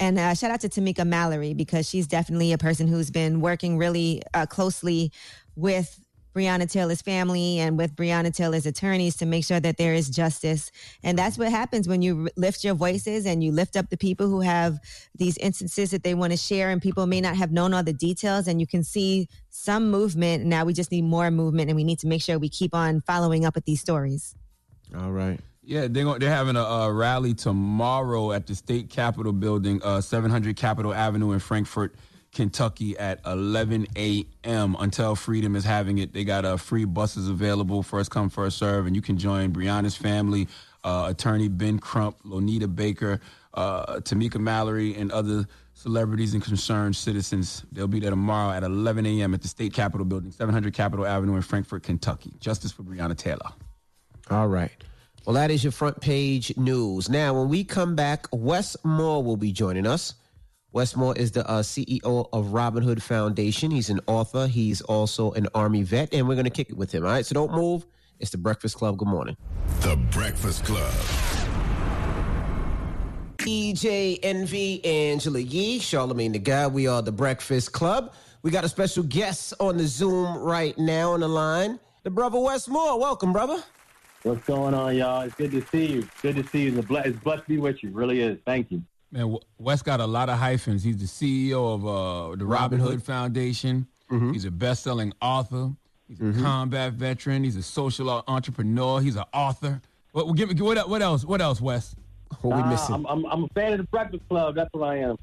and uh, shout out to Tamika Mallory because she's definitely a person who's been working really uh, closely with Breonna Taylor's family and with Breonna Taylor's attorneys to make sure that there is justice. And that's what happens when you lift your voices and you lift up the people who have these instances that they want to share, and people may not have known all the details. And you can see some movement. Now we just need more movement, and we need to make sure we keep on following up with these stories. All right. Yeah, they're going, they're having a, a rally tomorrow at the state capitol building, uh, 700 Capitol Avenue in Frankfort, Kentucky, at 11 a.m. Until Freedom is having it. They got uh, free buses available, first come, first serve, and you can join Breonna's family, uh, attorney Ben Crump, Lonita Baker, uh, Tamika Mallory, and other celebrities and concerned citizens. They'll be there tomorrow at 11 a.m. at the state capitol building, 700 Capitol Avenue in Frankfort, Kentucky. Justice for Breonna Taylor. All right. Well, that is your front page news. Now, when we come back, Wes Moore will be joining us. Wes Moore is the uh, CEO of Robin Hood Foundation. He's an author. He's also an Army vet, and we're going to kick it with him. All right, so don't move. It's the Breakfast Club. Good morning. The Breakfast Club. DJ Envy, Angela Yee, Charlamagne the Guy. We are the Breakfast Club. We got a special guest on the Zoom right now on the line. The brother Wes Moore. Welcome, brother. What's going on, y'all? It's good to see you. Good to see you. It's, a it's blessed to be with you. Really is. Thank you. Man, Wes got a lot of hyphens. He's the CEO of uh, the Robin Hood Foundation. He's a best-selling author. He's a combat veteran. He's a social entrepreneur. He's an author. What, what, give me, what, what else? What else, Wes? What we Nah, missing? I'm, I'm, I'm a fan of the Breakfast Club. That's what I am.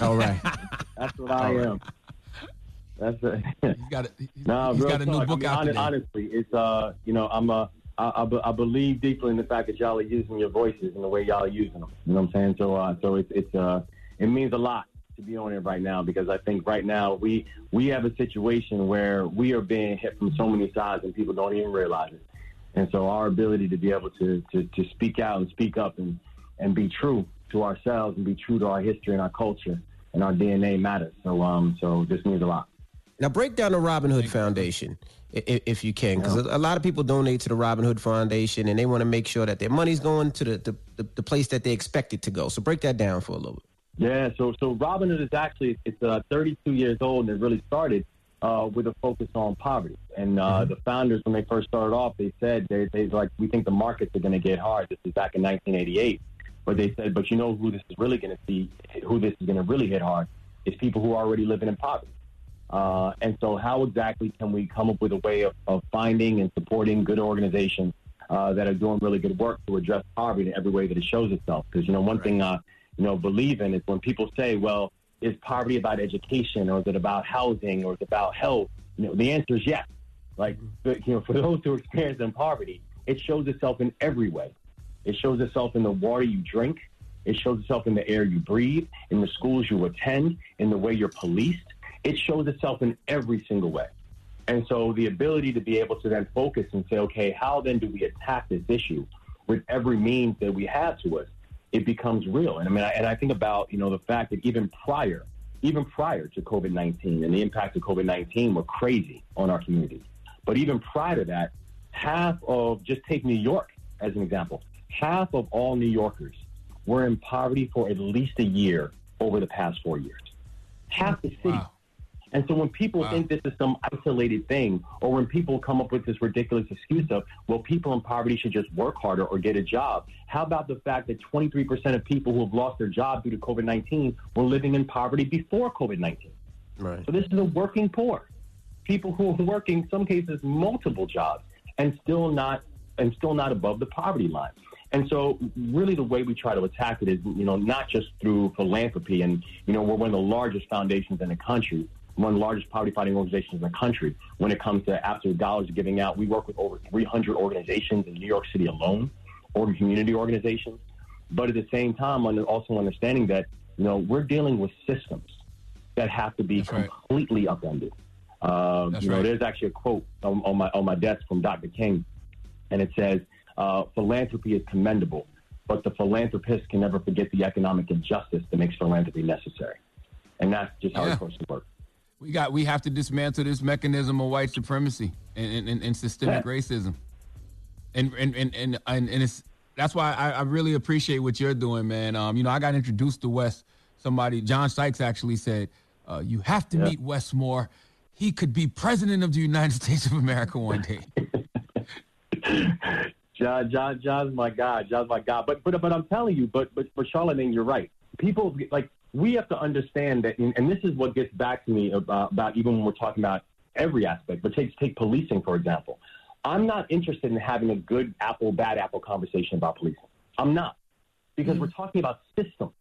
All right. That's what I am. That's it. He's got a, no, he's real got a new talk. book I out mean, today. hon- Honestly, it's uh, you know, I'm uh, I, I, I believe deeply in the fact that y'all are using your voices and the way y'all are using them. You know what I'm saying? So, uh, so it's it's uh, it means a lot to be on it right now because I think right now we we have a situation where we are being hit from so many sides and people don't even realize it. And so our ability to be able to to, to speak out and speak up and and be true to ourselves and be true to our history and our culture and our DNA matters. So um, so this means a lot. Now break down the Robin Hood Foundation, if, if you can, because a lot of people donate to the Robin Hood Foundation, and they want to make sure that their money's going to the, the, the, the place that they expect it to go. So break that down for a little bit. Yeah, so so Robin Hood is actually it's uh, 32 years old and it really started uh, with a focus on poverty. And uh, the founders, when they first started off, they said they they like we think the markets are going to get hard. This is back in 1988, but they said, but you know who this is really going to see, who this is going to really hit hard is people who are already living in poverty. Uh, and so, how exactly can we come up with a way of, of finding and supporting good organizations uh, that are doing really good work to address poverty in every way that it shows itself? Because you know, one thing uh, you know believe in is when people say, "Well, is poverty about education, or is it about housing, or is it about health?" You know, the answer is yes. Like you know, for those who experience in poverty, it shows itself in every way. It shows itself in the water you drink. It shows itself in the air you breathe, in the schools you attend, in the way you're policed. It shows itself in every single way. And so the ability to be able to then focus and say, okay, how then do we attack this issue with every means that we have to us? It becomes real. And I mean, I, and I think about, you know, the fact that even prior, even prior to COVID-19 and the impact of COVID-19 were crazy on our community. But even prior to that, half of, just take New York as an example, half of all New Yorkers were in poverty for at least a year over the past four years. Half the city. And so when people think this is some isolated thing, or when people come up with this ridiculous excuse of, well, people in poverty should just work harder or get a job, how about the fact that 23% of people who have lost their job due to COVID 19 were living in poverty before COVID 19? Right. So this is a working poor. People who are working, some cases, multiple jobs and still not and still not above the poverty line. And so, really, the way we try to attack it is, you know, not just through philanthropy. And you know, we're one of the largest foundations in the country, one of the largest poverty fighting organizations in the country. When it comes to absolute dollars giving out, we work with over 300 organizations in New York City alone, or community organizations. But at the same time, under- also understanding that you know we're dealing with systems that have to be completely upended. Uh, you know, right. there's actually a quote on, on my on my desk from Dr. King, and it says, uh, "Philanthropy is commendable, but the philanthropist can never forget the economic injustice that makes philanthropy necessary." And that's just how Yeah. it's supposed to work. We got we have to dismantle this mechanism of white supremacy and, and, and systemic racism. And and and and, and, and it's that's why I, I really appreciate what you're doing, man. Um, you know, I got introduced to Wes. Somebody, John Sykes, actually said, uh, "You have to Yeah. meet Wes Moore. He could be president of the United States of America one day." John, John, John's my guy. John's my guy. But but but I'm telling you, but but for Charlamagne, you're right. People like we have to understand that, and this is what gets back to me about, about even when we're talking about every aspect. But take take policing for example. I'm not interested in having a good apple bad apple conversation about policing. I'm not because we're talking about systems.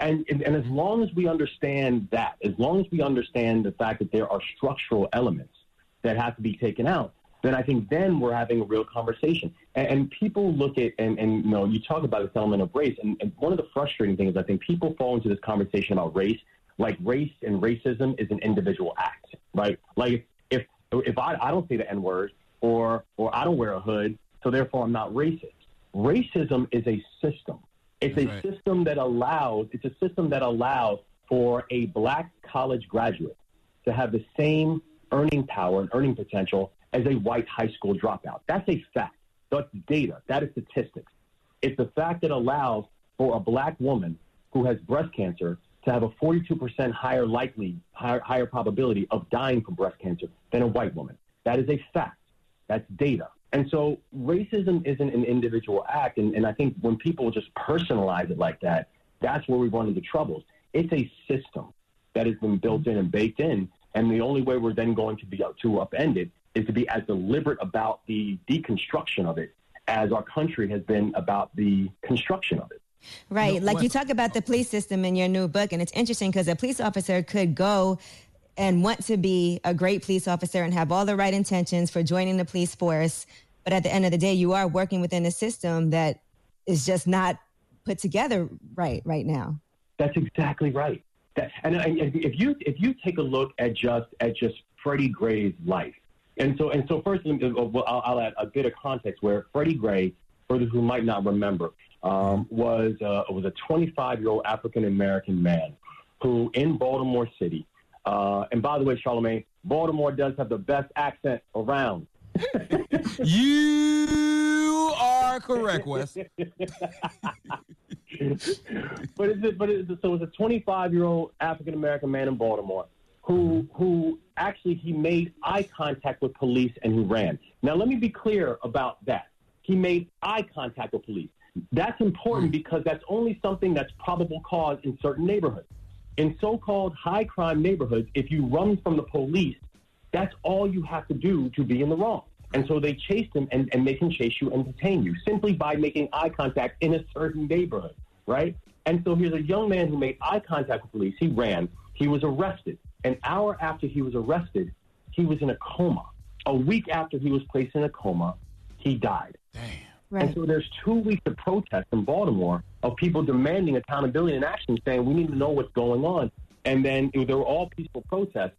And, and, and as long as we understand that, as long as we understand the fact that there are structural elements that have to be taken out, then I think then we're having a real conversation. And, and people look at, and, and you know, you talk about this element of race, and, and one of the frustrating things I think people fall into this conversation about race, like race and racism is an individual act, right? Like if if I, I don't say the N word or or I don't wear a hood, so therefore I'm not racist. Racism is a system. It's a right. system that allows it's a system that allows for a black college graduate to have the same earning power and earning potential as a white high school dropout. That's a fact. That's data. That is statistics. It's the fact that allows for a black woman who has breast cancer to have a 42% higher likely, higher, higher probability of dying from breast cancer than a white woman. That is a fact. That's data. And so racism isn't an individual act. And, and I think when people just personalize it like that, that's where we run into troubles. It's a system that has been built in and baked in. And the only way we're then going to be able to upend it is to be as deliberate about the deconstruction of it as our country has been about the construction of it. Right. No, like what- you talk about the police system in your new book, and it's interesting because a police officer could go and want to be a great police officer and have all the right intentions for joining the police force. But at the end of the day, you are working within a system that is just not put together right right now. That's exactly right. That, and, and if you if you take a look at just at just Freddie Gray's life, and so and so first, uh, I'll, I'll add a bit of context where Freddie Gray, for those who might not remember, um, was uh, was a 25 year old African American man who in Baltimore City Uh, and by the way, Charlamagne, Baltimore does have the best accent around. you are correct, Wes. but is it? But is it, so it's a 25 year old African American man in Baltimore who who actually he made eye contact with police and he ran. Now let me be clear about that. He made eye contact with police. That's important hmm. because that's only something that's probable cause in certain neighborhoods. In so-called high crime neighborhoods, if you run from the police, that's all you have to do to be in the wrong. And so they chased him and, and they can chase you and detain you simply by making eye contact in a certain neighborhood, right? And so here's a young man who made eye contact with police. He ran. He was arrested. An hour after he was arrested, he was in a coma. A week after he was placed in a coma, he died. Damn. Right. And so there's two weeks of protest in Baltimore of people demanding accountability and action, saying we need to know what's going on. And then it, they were all peaceful protests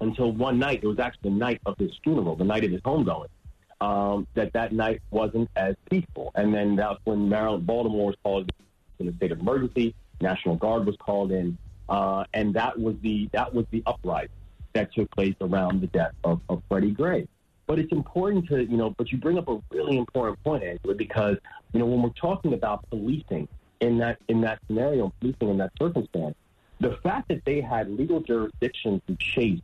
until one night. It was actually the night of his funeral, the night of his homegoing. Um, that that night wasn't as peaceful, and then that's when Maryland, Baltimore was called in a state of emergency. National Guard was called in, uh, and that was the that was the uprising that took place around the death of, of Freddie Gray. But it's important to, you know, but you bring up a really important point, Angela, because, you know, when we're talking about policing in that in that scenario, policing in that circumstance, the fact that they had legal jurisdiction to chase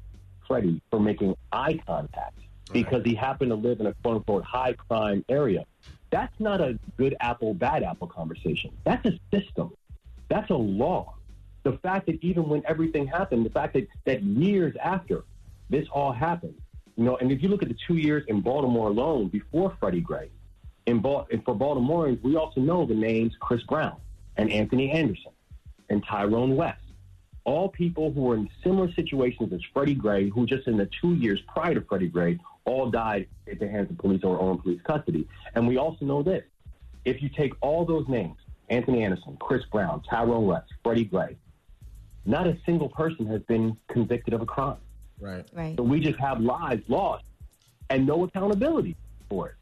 Freddie for making eye contact because he happened to live in a quote unquote high crime area, that's not a good apple, bad apple conversation. That's a system. That's a law. The fact that even when everything happened, the fact that, that years after this all happened, you know, and if you look at the two years in Baltimore alone before Freddie Gray, in Bal- and for Baltimoreans, we also know the names Chris Brown and Anthony Anderson and Tyrone West. All people who were in similar situations as Freddie Gray, who just in the two years prior to Freddie Gray, all died at the hands of police or in police custody. And we also know this. If you take all those names, Anthony Anderson, Chris Brown, Tyrone West, Freddie Gray, not a single person has been convicted of a crime. Right. Right. So we just have lives lost and no accountability for it.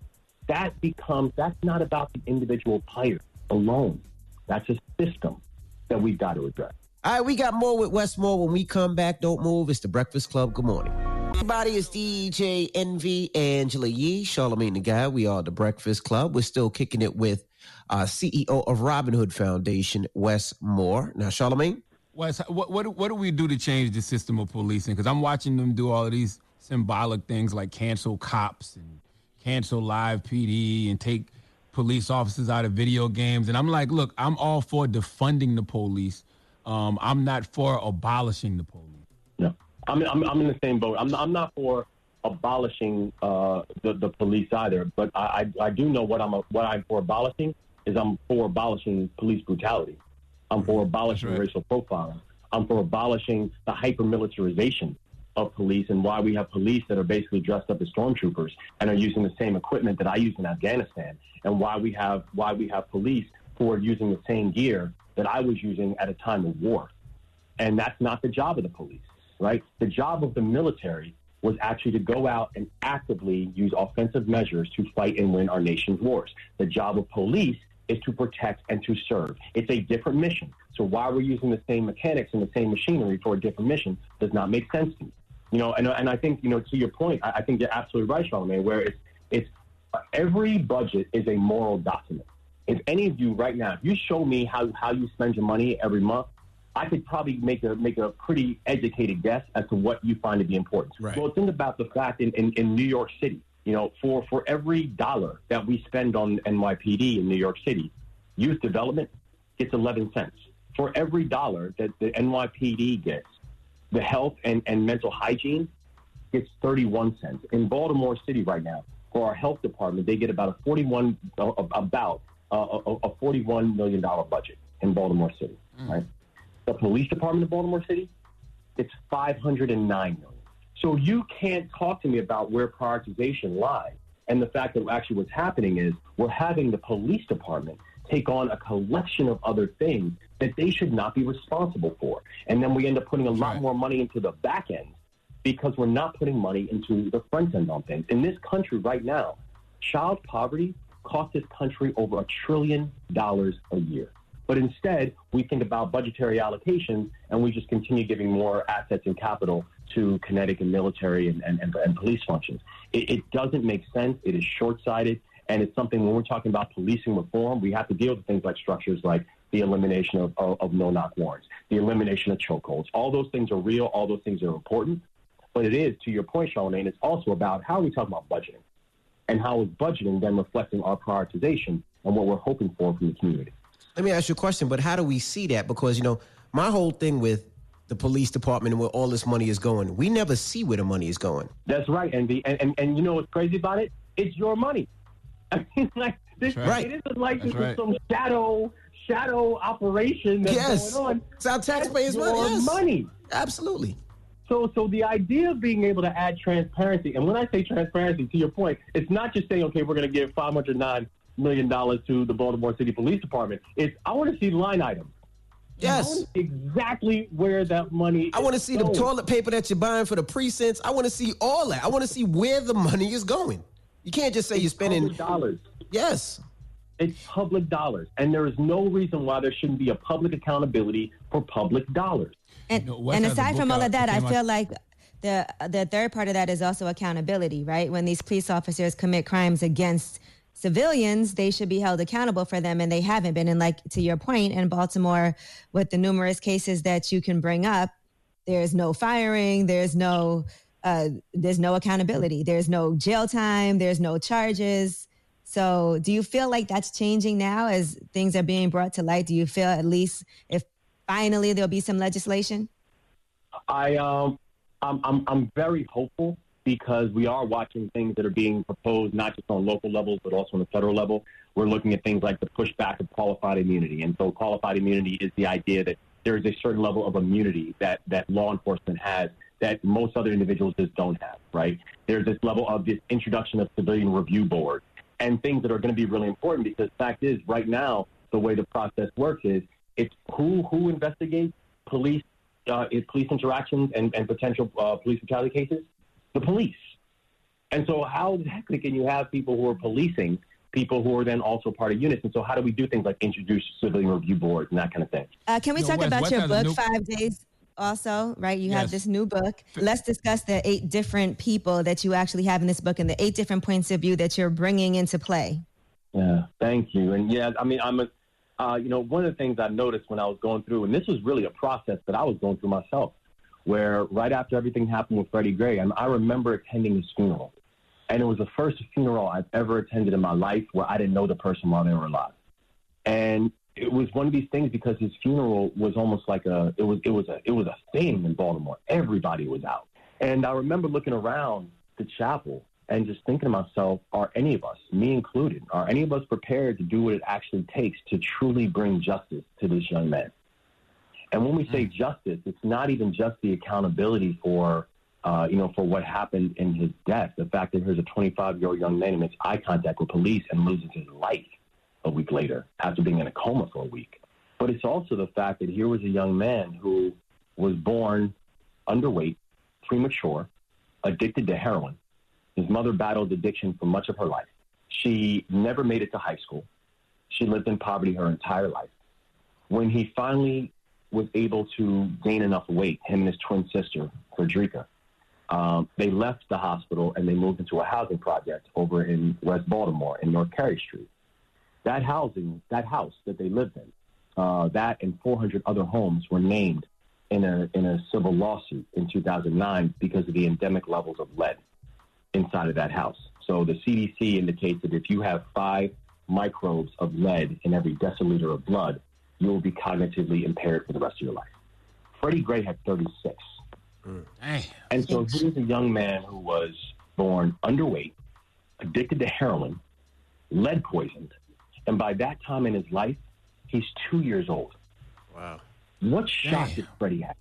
That becomes, that's not about the individual player alone. That's a system that we've got to address. All right, we got more with Wes Moore when we come back. Don't move. It's the Breakfast Club. Good morning. Everybody, it's DJ Envy, Angela Yee, Charlamagne the Guy. We are the Breakfast Club. We're still kicking it with uh, CEO of Robin Hood Foundation, Wes Moore. Now, Charlamagne? Wes, what, what what do we do to change the system of policing? Because I'm watching them do all of these symbolic things like cancel cops and cancel live PD and take police officers out of video games. And I'm like, look, I'm all for defunding the police. Um, I'm not for abolishing the police. No, I'm, I'm, I'm in the same boat. I'm I'm not for abolishing uh, the, the police either, but I, I, I do know what I'm what I'm for abolishing is I'm for abolishing police brutality. I'm for mm-hmm. abolishing racial profiling. I'm for abolishing the hyper militarization of police and why we have police that are basically dressed up as stormtroopers and are using the same equipment that I used in Afghanistan, and why we have why we have police who are using the same gear that I was using at a time of war. And that's not the job of the police, right? The job of the military was actually to go out and actively use offensive measures to fight and win our nation's wars. The job of police is to protect and to serve. It's a different mission. So why we're using the same mechanics and the same machinery for a different mission does not make sense to me. You know, and, and I think, you know, to your point, I, I think you're absolutely right, Charlamagne, where it's, it's every budget is a moral document. If any of you right now, if you show me how, how you spend your money every month, I could probably make a make a pretty educated guess as to what you find to be important. Right. Well, think about the fact in, in, in New York City, you know, for, for every dollar that we spend on NYPD in New York City, youth development gets 11 cents. For every dollar that the NYPD gets, the health and, and mental hygiene gets 31 cents. In Baltimore City right now, for our health department, they get about a 41 uh, about uh, a, a 41 million dollar budget in Baltimore City. Right. The police department of Baltimore City, it's 509 million. So you can't talk to me about where prioritization lies. And the fact that actually what's happening is we're having the police department take on a collection of other things that they should not be responsible for. And then we end up putting a lot more money into the back end because we're not putting money into the front end on things. In this country right now, child poverty costs this country over a trillion dollars a year. But instead, we think about budgetary allocations and we just continue giving more assets and capital to kinetic and military and, and, and, and police functions. It, it doesn't make sense. It is short sighted. And it's something when we're talking about policing reform, we have to deal with things like structures like the elimination of, of, of no knock warrants, the elimination of chokeholds. All those things are real. All those things are important. But it is, to your point, Charlamagne, it's also about how are we talking about budgeting and how is budgeting then reflecting our prioritization and what we're hoping for from the community. Let me ask you a question, but how do we see that? Because, you know, my whole thing with the police department and where all this money is going, we never see where the money is going. That's right, and the and, and, and you know what's crazy about it? It's your money. I mean, like this, right. it isn't like That's this right. is some shadow shadow operation that's Yes. going on. It's our taxpayers' money, your yes. money. Absolutely. So, so the idea of being able to add transparency, and when I say transparency, to your point, it's not just saying, okay, we're going to give five hundred nine million dollars to the Baltimore City Police Department. It's I want to see line items. Yes. I exactly where that money. I want to is see the toilet paper that you're buying for the precincts. I want to see all that. I want to see where the money is going. You can't just say you're spending dollars. Yes. It's public dollars, and there is no reason why there shouldn't be a public accountability for public dollars. And, Wes and aside from all out of that, that I feel out- like the the third part of that is also accountability, right? When these police officers commit crimes against civilians, they should be held accountable for them, and they haven't been. And like to your point, in Baltimore, with the numerous cases that you can bring up, there's no firing, there's no uh, there's no accountability, there's no jail time, there's no charges. So, do you feel like that's changing now as things are being brought to light? Do you feel at least if finally there'll be some legislation? I um, I'm, I'm I'm very hopeful because we are watching things that are being proposed not just on local levels but also on the federal level. We're looking at things like the pushback of qualified immunity, and so qualified immunity is the idea that there is a certain level of immunity that that law enforcement has that most other individuals just don't have. Right? There's this level of this introduction of civilian review board and things that are going to be really important because the fact is right now the way the process works is it's who who investigates police uh, police interactions and, and potential uh, police brutality cases? The police. And so, how exactly can you have people who are policing people who are then also part of units? And so, how do we do things like introduce civilian review boards and that kind of thing? Uh, can we No, talk Wes- about Wes your book, new- Five Days? Also, right? You have this new book. Let's discuss the eight different people that you actually have in this book and the eight different points of view that you're bringing into play. Yeah, thank you. And yeah, I mean, I'm a, uh, you know, one of the things I noticed when I was going through, and this was really a process that I was going through myself, where right after everything happened with Freddie Gray, and I remember attending his funeral, and it was the first funeral I've ever attended in my life where I didn't know the person while they were alive, and it was one of these things because his funeral was almost like a, it was, it was a, it was a thing in Baltimore. Everybody was out, and I remember looking around the chapel and just thinking to myself, are any of us, me included, are any of us prepared to do what it actually takes to truly bring justice to this young man? And when we say justice, it's not even just the accountability for, uh, you know, for what happened in his death. The fact that here's a 25-year-old young man who makes eye contact with police and loses his life a week later after being in a coma for a week. But it's also the fact that here was a young man who was born underweight, premature, addicted to heroin. His mother battled addiction for much of her life. She never made it to high school. She lived in poverty her entire life. When he finally was able to gain enough weight, him and his twin sister, Frederica, um, they left the hospital and they moved into a housing project over in West Baltimore in North Carey Street. That housing, that house that they lived in, uh, that and 400 other homes were named in a in a civil lawsuit in 2009 because of the endemic levels of lead inside of that house. So the CDC indicates that if you have five microbes of lead in every deciliter of blood, you will be cognitively impaired for the rest of your life. Freddie Gray had 36. And so he was a young man who was born underweight, addicted to heroin, lead poisoned, and by that time in his life, he's two years old. Wow. What shot did Freddie have?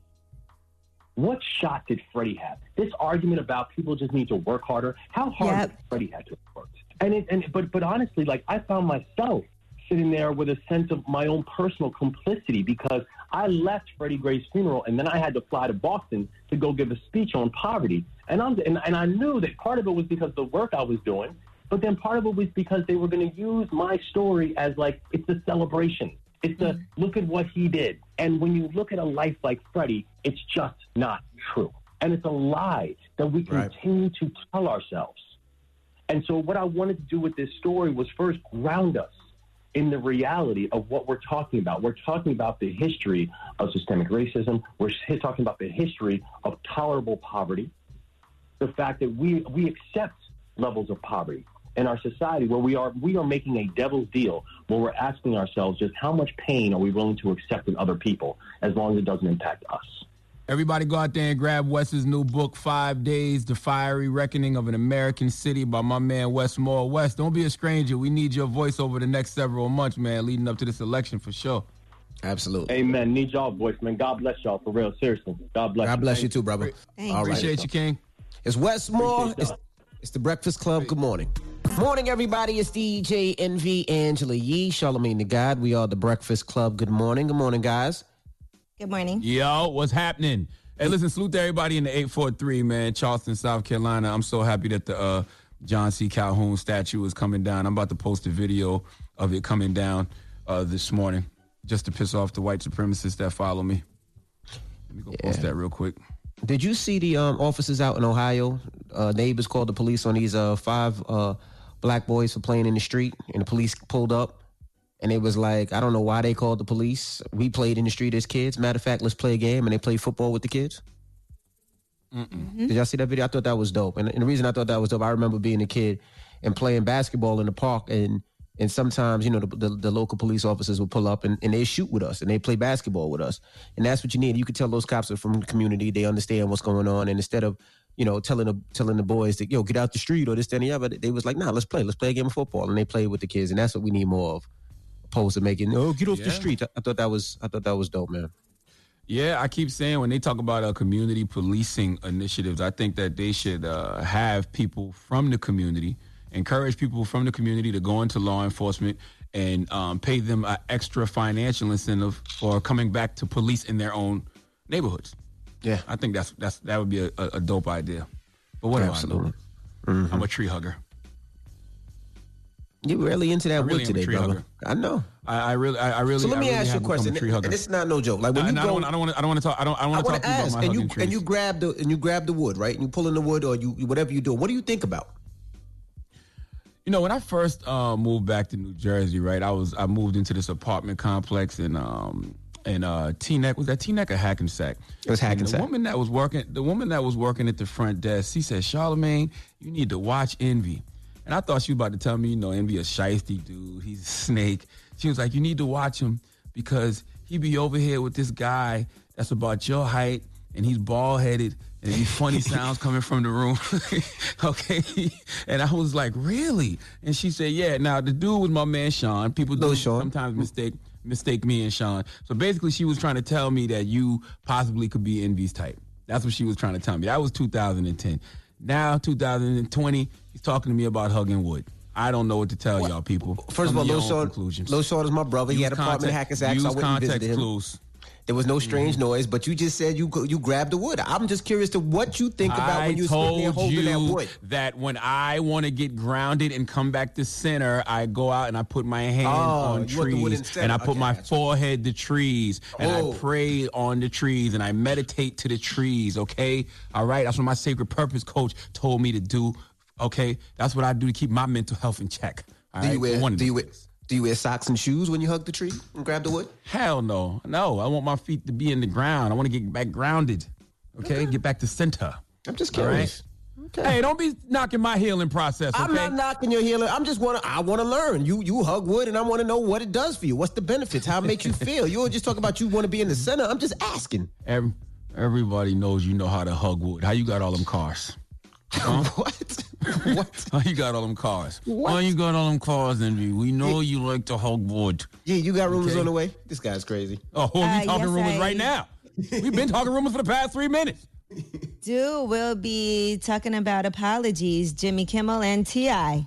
What shot did Freddie have? This argument about people just need to work harder. How hard did Freddie have to work? And it, and but but honestly, like I found myself sitting there with a sense of my own personal complicity because I left Freddie Gray's funeral and then I had to fly to Boston to go give a speech on poverty. And I'm and, and I knew that part of it was because of the work I was doing, but then part of it was because they were going to use my story as like it's a celebration. It's the mm-hmm. look at what he did. And when you look at a life like Freddie, it's just not true. And it's a lie that we continue to tell ourselves. And so, what I wanted to do with this story was first ground us in the reality of what we're talking about. We're talking about the history of systemic racism. We're talking about the history of tolerable poverty. The fact that we we accept levels of poverty in our society, where we are we are making a devil's deal, where we're asking ourselves just how much pain are we willing to accept in other people, as long as it doesn't impact us. Everybody go out there and grab Wes's new book, Five Days, The Fiery Reckoning of an American City by my man Wes Moore. Wes, don't be a stranger. We need your voice over the next several months, man, leading up to this election for sure. Absolutely. Amen. Need y'all voice, man. God bless y'all for real. Seriously. God bless. God bless you too, brother. Thanks. All right. Appreciate you, King. It's Wes Moore. It's, it's the Breakfast Club. Good morning. Morning, everybody. It's DJ Envy Angela Yee, Charlamagne the God. We are the Breakfast Club. Good morning. Good morning, guys. Good morning. Yo, what's happening? Hey, listen, salute to everybody in the 843, man. Charleston, South Carolina. I'm so happy that the uh, John C. Calhoun statue is coming down. I'm about to post a video of it coming down uh, this morning just to piss off the white supremacists that follow me. Let me go post that real quick. Did you see the um, officers out in Ohio? Uh, neighbors called the police on these uh, five uh, black boys for playing in the street, and the police pulled up. And it was like, I don't know why they called the police. We played in the street as kids. Matter of fact, let's play a game, and they played football with the kids. Did y'all see that video? I thought that was dope. And, and the reason I thought that was dope, I remember being a kid and playing basketball in the park, and and sometimes you know the, the, the local police officers would pull up and, and they shoot with us and they play basketball with us, and that's what you need. You could tell those cops are from the community; they understand what's going on, and instead of you know telling the telling the boys that yo get out the street or this that, and the other, they was like, nah, let's play, let's play a game of football, and they played with the kids, and that's what we need more of, opposed to making oh get off the street. I, thought that was I thought that was dope, man. Yeah, I keep saying when they talk about uh, community policing initiatives, I think that they should uh, have people from the community, encourage people from the community to go into law enforcement and um, pay them an extra financial incentive for coming back to police in their own neighborhoods. Yeah, I think that's that's that would be a, a, dope idea. But what Absolutely. do I know? I'm a tree hugger. You really into that really wood today, brother. hugger. I know. I, I really, I, I really. So let me really ask you a question, and this not no joke. Like when And you I don't go, I don't want to. I don't want to talk. I don't. I don't want to talk you ask, about my and you trees. and you grab the and you grab the wood, right? And you pull in the wood, or you whatever you do. What do you think about? You know, when I first uh, moved back to New Jersey, right, I was I moved into this apartment complex in um in uh Teaneck was that Teaneck or Hackensack? It was And Hackensack. The woman that was working, the woman that was working at the front desk, she said, "Charlamagne, you need to watch Envy." And I thought she was about to tell me, you know, Envy a shiesty dude, he's a snake. She was like, "You need to watch him because he be over here with this guy that's about your height, and he's bald headed." And these funny sounds coming from the room. okay. And I was like, really? And she said, yeah. Now the dude was my man Sean. People do Sean. sometimes mistake mistake me and Sean. So basically she was trying to tell me that you possibly could be Envy's type. That's what she was trying to tell me. That was 2010. Now 2020, he's talking to me about hugging wood. I don't know what to tell y'all people. First of all, to your Lil own Sean, conclusions. Lil Sean is my brother. he had an apartment in Hackensack, so I use went and context visited him. clues. Mm-hmm. There was no strange noise, but you just said you you grabbed the wood. I'm just curious to what you think about I when you sitting there told holding you that wood. that when I want to get grounded and come back to center, I go out and I put my hand Oh, on you want the wood in trees and I put Okay, my gotcha. forehead to trees and Oh. I pray on the trees and I meditate to the trees. Okay, all right. That's what my sacred purpose coach told me to do. Okay, that's what I do to keep my mental health in check. All Do you right? wear One do you wear, do you wear socks and shoes when you hug the tree and grab the wood? Hell no. No, I want my feet to be in the ground. I want to get back grounded. Okay, get back to center. I'm just curious. Hey, don't be knocking my healing process. Okay? I'm not knocking your healing. I'm just want to. I want to learn. You you hug wood, and I want to know what it does for you. What's the benefits? How it makes you feel? You were just talking about you want to be in the center. I'm just asking. Every, everybody knows you know how to hug wood. How you got all them cars? Huh? what? what? How you got all them cars? What? How you got all them cars, Envy? We know you like to hug wood. Yeah, you got rumors Okay. on the way. This guy's crazy. Oh, we Uh, talking yes, rumors I- right now. We've been talking rumors for the past three minutes. Do we'll be talking about apologies, Jimmy Kimmel and Ti.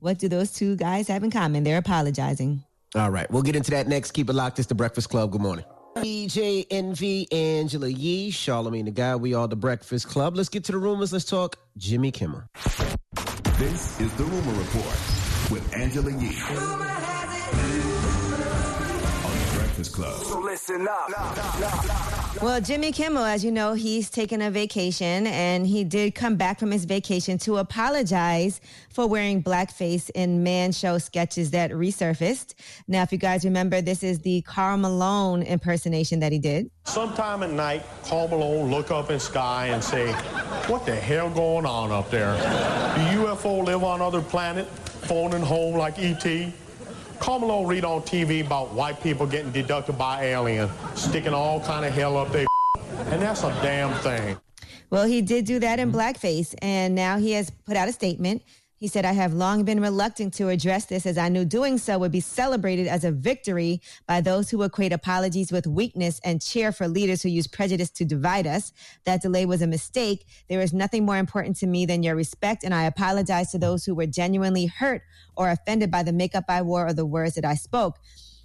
What do those two guys have in common? They're apologizing. All right, we'll get into that next. Keep it locked. It's the Breakfast Club. Good morning. DJ Envy, Angela Yee, Charlamagne the Guy. We are the Breakfast Club. Let's get to the rumors. Let's talk Jimmy Kimmel. This is the Rumor Report with Angela Yee. On Breakfast Club. So listen up. Well, Jimmy Kimmel, as you know, he's taken a vacation and he did come back from his vacation to apologize for wearing blackface in man show sketches that resurfaced. Now, if you guys remember, this is the Karl Malone impersonation that he did. Sometime at night, Karl Malone look up in sky and say, what the hell going on up there? Do UFO live on other planet, phoning home like E.T.? Karl Malone read on TV about white people getting deducted by aliens, sticking all kind of hell up their and that's a damn thing. Well, he did do that in blackface, and now he has put out a statement. He said, I have long been reluctant to address this as I knew doing so would be celebrated as a victory by those who equate apologies with weakness and cheer for leaders who use prejudice to divide us. That delay was a mistake. There is nothing more important to me than your respect, and I apologize to those who were genuinely hurt or offended by the makeup I wore or the words that I spoke.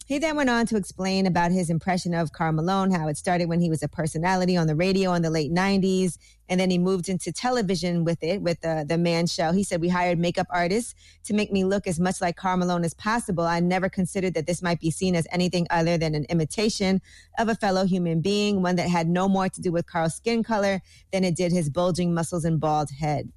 He then went on to explain about his impression of Karl Malone, how it started when he was a personality on the radio in the late 90s, and then he moved into television with it, with the, the Man Show. He said, We hired makeup artists to make me look as much like Karl Malone as possible. I never considered that this might be seen as anything other than an imitation of a fellow human being, one that had no more to do with Karl's skin color than it did his bulging muscles and bald head.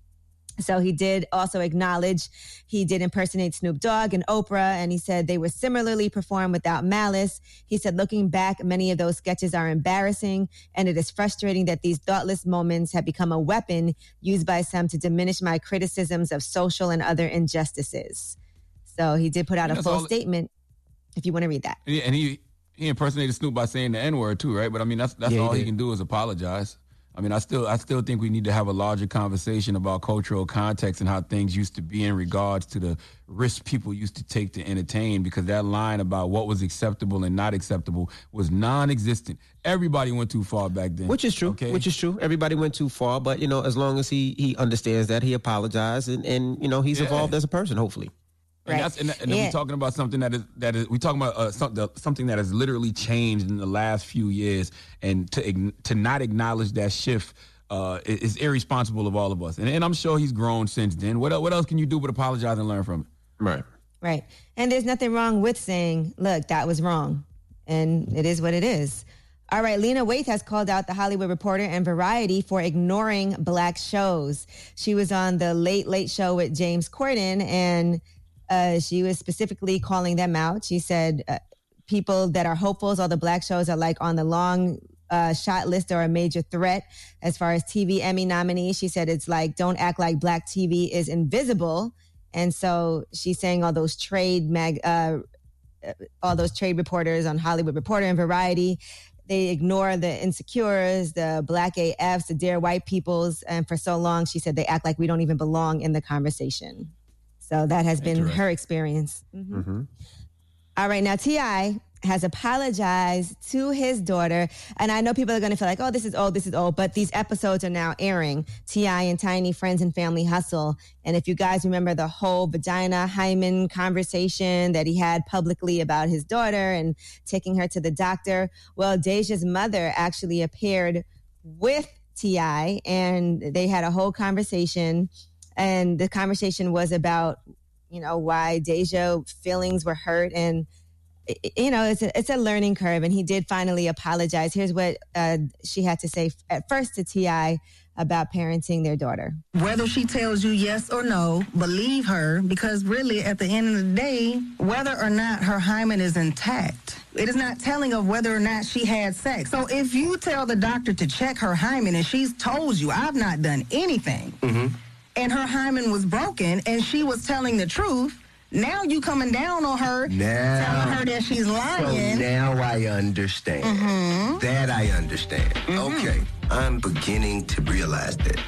So he did also acknowledge he did impersonate Snoop Dogg and Oprah, and he said they were similarly performed without malice. He said, looking back, many of those sketches are embarrassing, and it is frustrating that these thoughtless moments have become a weapon used by some to diminish my criticisms of social and other injustices. So he did put out a That's full statement. If you want to read that. And he, and he he impersonated Snoop by saying the N word too, right? But I mean, that's that's Yeah, all he did. can do is apologize. I mean, I still I still think we need to have a larger conversation about cultural context and how things used to be in regards to the risks people used to take to entertain. Because that line about what was acceptable and not acceptable was non-existent. Everybody went too far back then. Which is true. Okay. Which is true. Everybody went too far, but you know, as long as he he understands that, he apologized, and and you know, he's Yeah. evolved as a person. Hopefully. And, that's, and, and then Yeah. we're talking about something that is that is we talking about uh, something something that has literally changed in the last few years, and to to not acknowledge that shift uh, is, is irresponsible of all of us. And, and I'm sure he's grown since then. What what else can you do but apologize and learn from it? Right. Right. And there's nothing wrong with saying, look, that was wrong. And it is what it is. All right, Lena Waithe has called out the Hollywood Reporter and Variety for ignoring black shows. She was on the Late Late Show with James Corden, and uh, she was specifically calling them out. She said, uh, people that are hopefuls, all the black shows are like on the long uh, shot list or a major threat as far as TV Emmy nominees. She said it's like, don't act like black TV is invisible. And so she's saying all those trade mag, uh, uh, all those trade reporters on Hollywood Reporter and Variety, they ignore the insecures, the black AFs, the Dear White Peoples. And for so long, she said they act like we don't even belong in the conversation. So that has been her experience. Mhm. All right, now T.I. has apologized to his daughter, and I know people are going to feel like, "Oh, this is old, this is old," but these episodes are now airing. T.I. and Tiny Friends and Family Hustle, and if you guys remember the whole vagina hymen conversation that he had publicly about his daughter and taking her to the doctor, well, Deja's mother actually appeared with T.I., and they had a whole conversation, and the conversation was about you know why Deja feelings were hurt. And i- i- you know it's a, it's a learning curve. And he did finally apologize. Here's what uh, she had to say at first to T.I. about parenting their daughter. Whether she tells you yes or no, believe her. Because really at the end of the day, whether or not her hymen is intact, it is not telling of whether or not she had sex. So if you tell the doctor to check her hymen and she's told you, I've not done anything, and her hymen was broken and she was telling the truth, now you coming down on her, Now, telling her that she's lying. So now I understand. Mhm. That I understand. Okay, I'm beginning to realize that.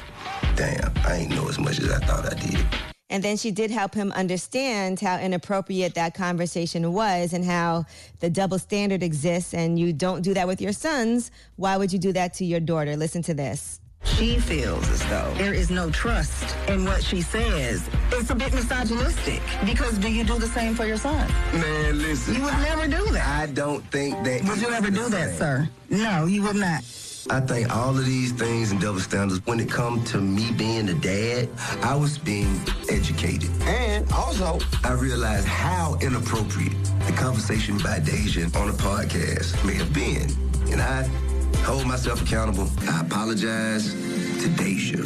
Damn, I ain't know as much as I thought I did. And then she did help him understand how inappropriate that conversation was and how the double standard exists and you don't do that with your sons. Why would you do that to your daughter? Listen to this. She feels as though there is no trust in what she says. It's a bit misogynistic because do you do the same for your son? Man, listen. You would never do that. I don't think that. Would you ever do that, sir? No, you would not. I think all of these things and double standards, when it comes to me being a dad, I was being educated. And also, I realized how inappropriate the conversation by Deja on a podcast may have been. And I hold myself accountable. I apologize to Deja.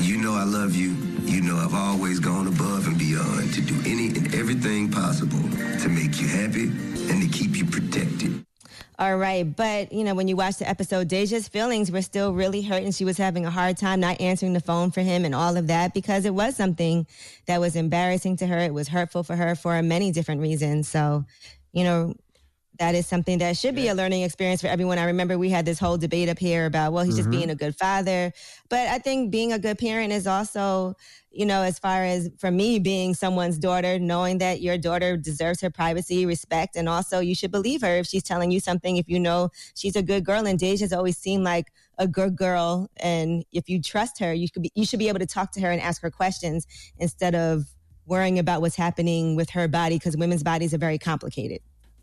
You know I love you. You know I've always gone above and beyond to do any and everything possible to make you happy and to keep you protected. All right, but you know, when you watch the episode, Deja's feelings were still really hurt, and she was having a hard time not answering the phone for him and all of that because it was something that was embarrassing to her. It was hurtful for her for many different reasons. So, you know, that is something that should be a learning experience for everyone. I remember we had this whole debate up here about, well, he's just Mhm. being a good father. But I think being a good parent is also, you know, as far as for me being someone's daughter, knowing that your daughter deserves her privacy, respect, and also you should believe her if she's telling you something, if you know she's a good girl. And Deja's always seemed like a good girl. And if you trust her, you could be, you should be able to talk to her and ask her questions instead of worrying about what's happening with her body because women's bodies are very complicated.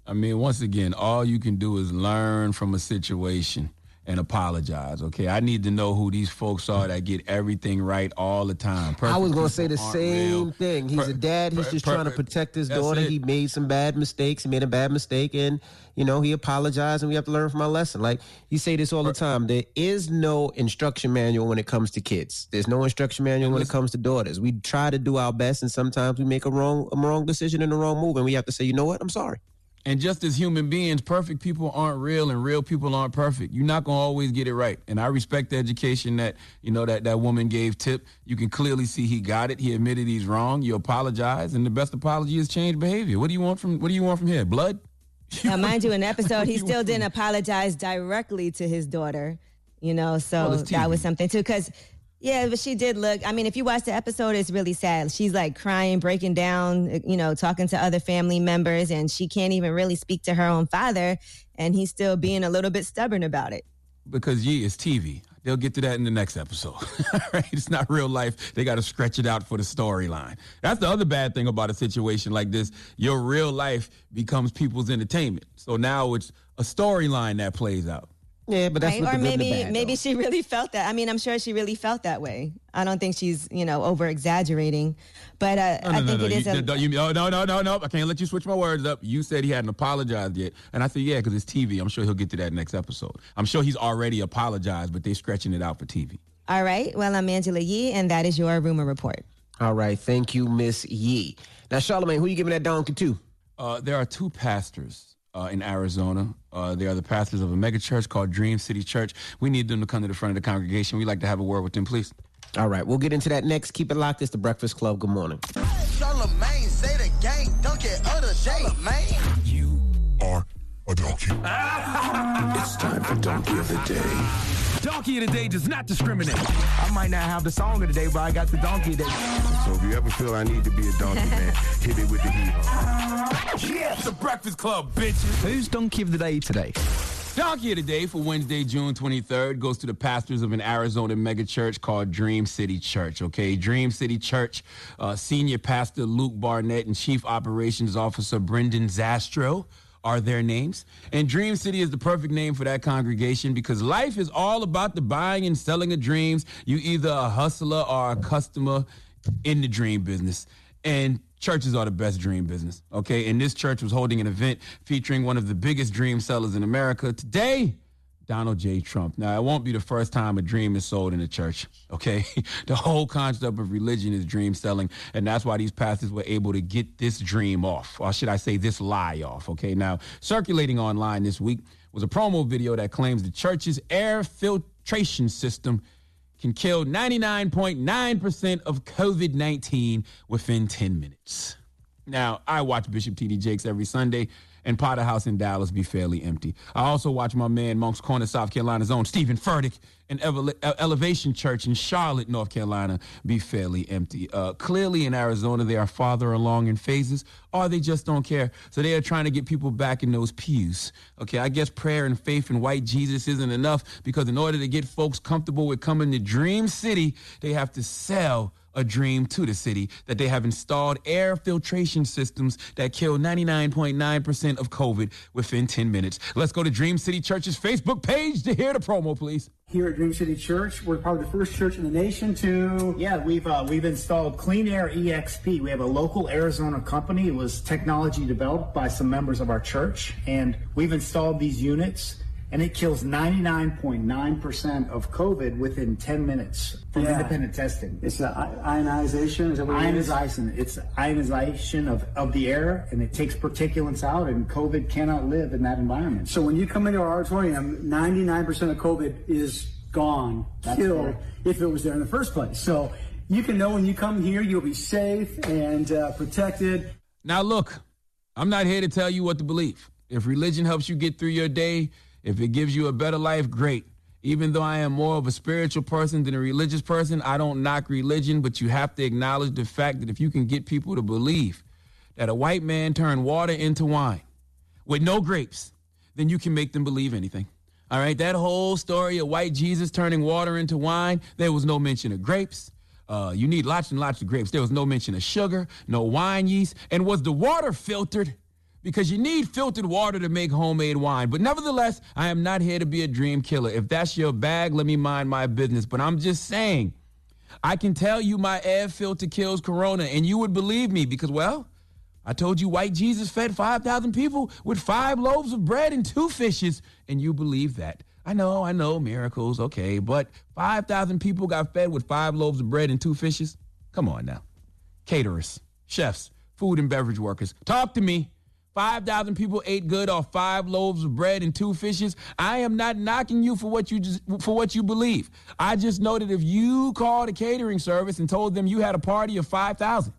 I mean, once again, all you can do is learn from a situation and apologize. Okay, I need to know who these folks are that get everything right all the time. I was going to say the same real. thing. He's Per- a dad. He's per- just per- trying to protect his daughter. it. He made some bad mistakes. He made a bad mistake, and you know he apologized, and we have to learn from our lesson. Like you say this all the time. There is no instruction manual when it comes to kids. There's no instruction manual when it comes to daughters. We try to do our best, and sometimes we make a wrong a wrong decision and a wrong move, and we have to say, you know what? I'm sorry. And just as human beings, perfect people aren't real and real people aren't perfect. You're not going to always get it right. And I respect the education that, you know, that that woman gave Tip. You can clearly see he got it. He admitted he's wrong. You apologize. And the best apology is change behavior. What do you want from what do you want from here? Blood? Now, uh, mind you, in the episode, he still didn't apologize directly to his daughter, you know, so Well, that was something too. Because, yeah, but she did look, I mean, if you watch the episode, it's really sad. She's like crying, breaking down, uh, you know, talking to other family members, and she can't even really speak to her own father, and he's still being a little bit stubborn about it. Because yeah, it's TV. They'll get to that in the next episode. right? It's not real life. They got to stretch it out for the storyline. That's the other bad thing about a situation like this. Your real life becomes people's entertainment. So now it's a storyline that plays out. Yeah, but that's right? Or maybe maybe she really felt that. I mean, I'm sure she really felt that way. I don't think she's, you know, over exaggerating. But uh, No, no, I think no. it is You, a no, you- oh, no, no, no, no. I can't let you switch my words up. You said he hadn't apologized yet. And I said, yeah, because it's TV. I'm sure he'll get to that next episode. I'm sure he's already apologized, but they're stretching it out for TV. All right. Well, I'm Angela Yee, and that is your rumor report. All right, thank you, Miss Yee. Now, Charlamagne, who you giving that donkey to? Uh, there are two pastors uh, in Arizona. Uh, they are the pastors of a mega church called Dream City Church. We need them to come to the front of the congregation. We'd like to have a word with them, please. All right, we'll get into that next. Keep it locked. It's the Breakfast Club. Good morning. Charlamagne, say the gang, dunk it of the a donkey. it's time for Donkey of the Day. Donkey of the Day does not discriminate. I might not have the song of the day, but I got the donkey of the day. So if you ever feel I need to be a donkey, man, hit me with the heat. Yeah, the Breakfast Club, bitches. Who's Donkey of the Day today? Donkey of the Day for Wednesday, June 23rd goes to the pastors of an Arizona megachurch called Dream City Church. Okay, Dream City Church, uh, Senior Pastor Luke Barnett and Chief Operations Officer Brendan Zastrow are their names. And Dream City is the perfect name for that congregation because life is all about the buying and selling of dreams. You either a hustler or a customer in the dream business. And churches are the best dream business. Okay. And this church was holding an event featuring one of the biggest dream sellers in America today. Donald J. Trump. Now, it won't be the first time a dream is sold in a church, okay? the whole concept of religion is dream selling, and that's why these pastors were able to get this dream off, or should I say this lie off, okay? Now, circulating online this week was a promo video that claims the church's air filtration system can kill 99.9% of COVID 19 within 10 minutes. Now, I watch Bishop T.D. Jakes every Sunday, and Potter House in Dallas be fairly empty. I also watch my man, Moncks Corner, South Carolina's own Stephen Furtick, and Ele- Elevation Church in Charlotte, North Carolina, be fairly empty. Uh, clearly, in Arizona, they are farther along in phases, or they just don't care. So they are trying to get people back in those pews. Okay, I guess prayer and faith in white Jesus isn't enough because in order to get folks comfortable with coming to Dream City, they have to sell a dream to the city that they have installed air filtration systems that kill 99.9% of COVID within 10 minutes. Let's go to Dream City Church's Facebook page to hear the promo, please. Here at Dream City Church, we're probably the first church in the nation to. Yeah, we've uh, we've installed Clean Air EXP. We have a local Arizona company. It was technology developed by some members of our church, and we've installed these units, and it kills 99.9% of COVID within 10 minutes from Yeah. independent testing. It's i- ionization. Is that what it is? Ionization. It's ionization of, of the air, and it takes particulates out, and COVID cannot live in that environment. So when you come into our auditorium, 99% of COVID is gone, That's killed, correct. if it was there in the first place. So you can know when you come here, you'll be safe and uh, protected. Now, look, I'm not here to tell you what to believe. If religion helps you get through your day, if it gives you a better life, great. Even though I am more of a spiritual person than a religious person, I don't knock religion, but you have to acknowledge the fact that if you can get people to believe that a white man turned water into wine with no grapes, then you can make them believe anything. All right, that whole story of white Jesus turning water into wine, there was no mention of grapes. Uh, you need lots and lots of grapes. There was no mention of sugar, no wine yeast. And was the water filtered? Because you need filtered water to make homemade wine. But nevertheless, I am not here to be a dream killer. If that's your bag, let me mind my business. But I'm just saying, I can tell you my air filter kills corona, and you would believe me because, well, I told you white Jesus fed 5,000 people with five loaves of bread and two fishes, and you believe that. I know, I know, miracles, okay, but 5,000 people got fed with five loaves of bread and two fishes? Come on now. Caterers, chefs, food and beverage workers, talk to me. 5,000 people ate good off five loaves of bread and two fishes. I am not knocking you for what you just, for what you believe. I just know that if you called a catering service and told them you had a party of 5,000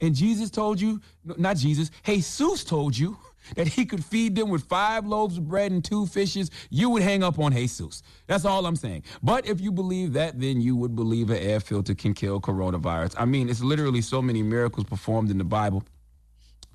and Jesus told you, not Jesus, Jesus told you that he could feed them with five loaves of bread and two fishes, you would hang up on Jesus. That's all I'm saying. But if you believe that, then you would believe an air filter can kill coronavirus. I mean, it's literally so many miracles performed in the Bible.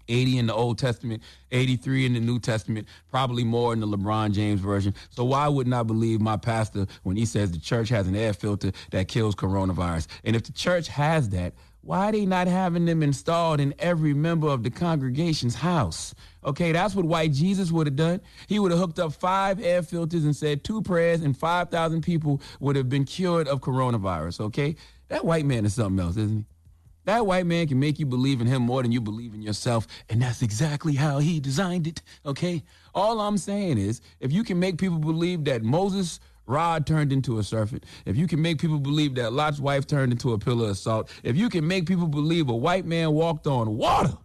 80 in the Old Testament, 83 in the New Testament, probably more in the LeBron James version. So why wouldn't I believe my pastor when he says the church has an air filter that kills coronavirus? And if the church has that, why are they not having them installed in every member of the congregation's house? Okay, that's what white Jesus would have done. He would have hooked up five air filters and said two prayers, and 5,000 people would have been cured of coronavirus. Okay, that white man is something else, isn't he? That white man can make you believe in him more than you believe in yourself, and that's exactly how he designed it. Okay? All I'm saying is, if you can make people believe that Moses' rod turned into a serpent, if you can make people believe that Lot's wife turned into a pillar of salt, if you can make people believe a white man walked on water,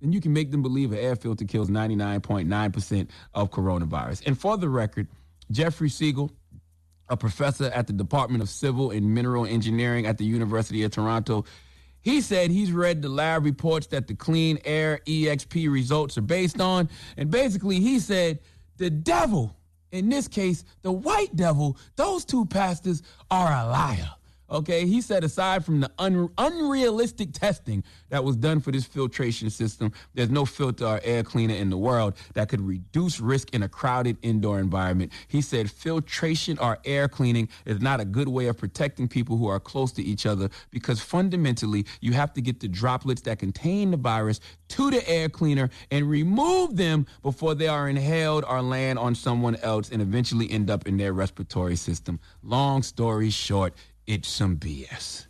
then you can make them believe an air filter kills 99.9% of coronavirus. And for the record, Jeffrey Siegel, a professor at the Department of Civil and Mineral Engineering at the University of Toronto, he said he's read the lab reports that the Clean Air EXP results are based on. And basically, he said the devil, in this case, the white devil, those two pastors are a liar. Okay, he said aside from the un- unrealistic testing that was done for this filtration system, there's no filter or air cleaner in the world that could reduce risk in a crowded indoor environment. He said filtration or air cleaning is not a good way of protecting people who are close to each other because fundamentally you have to get the droplets that contain the virus to the air cleaner and remove them before they are inhaled or land on someone else and eventually end up in their respiratory system. Long story short, it's some BS.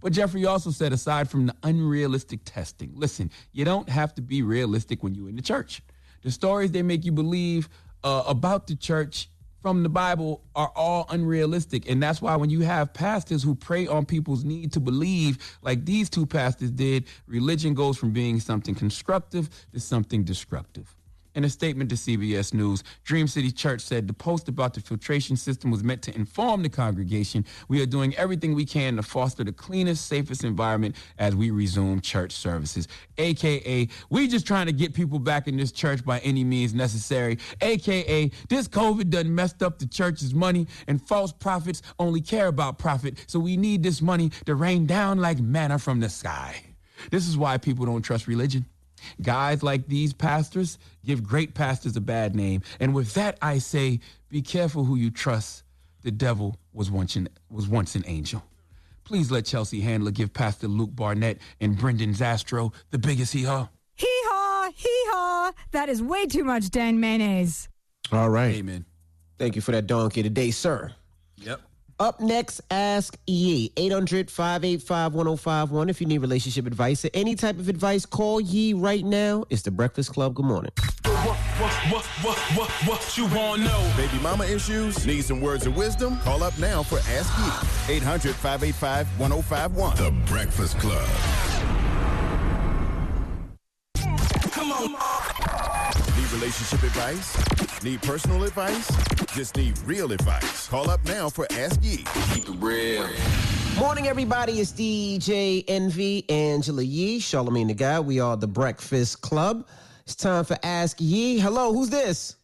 But Jeffrey also said, aside from the unrealistic testing, listen, you don't have to be realistic when you're in the church. The stories they make you believe uh, about the church from the Bible are all unrealistic. And that's why when you have pastors who prey on people's need to believe, like these two pastors did, religion goes from being something constructive to something destructive. In a statement to CBS News, Dream City Church said the post about the filtration system was meant to inform the congregation we are doing everything we can to foster the cleanest, safest environment as we resume church services. AKA, we just trying to get people back in this church by any means necessary. AKA, this COVID done messed up the church's money and false prophets only care about profit. So we need this money to rain down like manna from the sky. This is why people don't trust religion. Guys like these pastors give great pastors a bad name. And with that, I say, be careful who you trust. The devil was once an, was once an angel. Please let Chelsea Handler give Pastor Luke Barnett and Brendan Zastrow the biggest hee haw. Hee haw, hee haw. That is way too much Dan mayonnaise. All right. Amen. Thank you for that donkey today, sir. Yep. Up next, Ask Yee. 800 585 1051. If you need relationship advice or any type of advice, call Yee right now. It's the Breakfast Club. Good morning. What, what, what, what, what you want to know? Baby mama issues? Need some words of wisdom? Call up now for Ask Yee. 800 585 1051. The Breakfast Club. Come on. Need relationship advice? Need personal advice? Just need real advice. Call up now for Ask Yee. Keep it real. Morning, everybody. It's DJ Envy, Angela Yee, Charlamagne the Guy. We are the Breakfast Club. It's time for Ask Yee. Hello, who's this?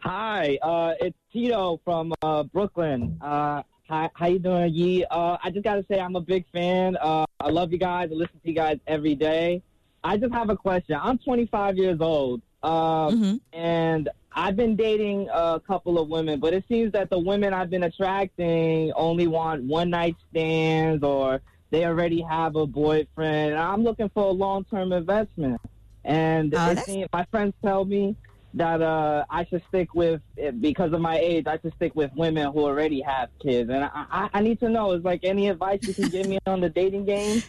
Hi, uh, it's Tito from uh, Brooklyn. Uh, hi, how you doing, Yee? Uh, I just got to say I'm a big fan. Uh, I love you guys. I listen to you guys every day. I just have a question. I'm 25 years old, uh, and I've been dating a couple of women, but it seems that the women I've been attracting only want one night stands or they already have a boyfriend. I'm looking for a long term investment. And that's- seems, my friends tell me that uh, I should stick with, because of my age, I should stick with women who already have kids. And I, I, I need to know, is like any advice you can give me on the dating game?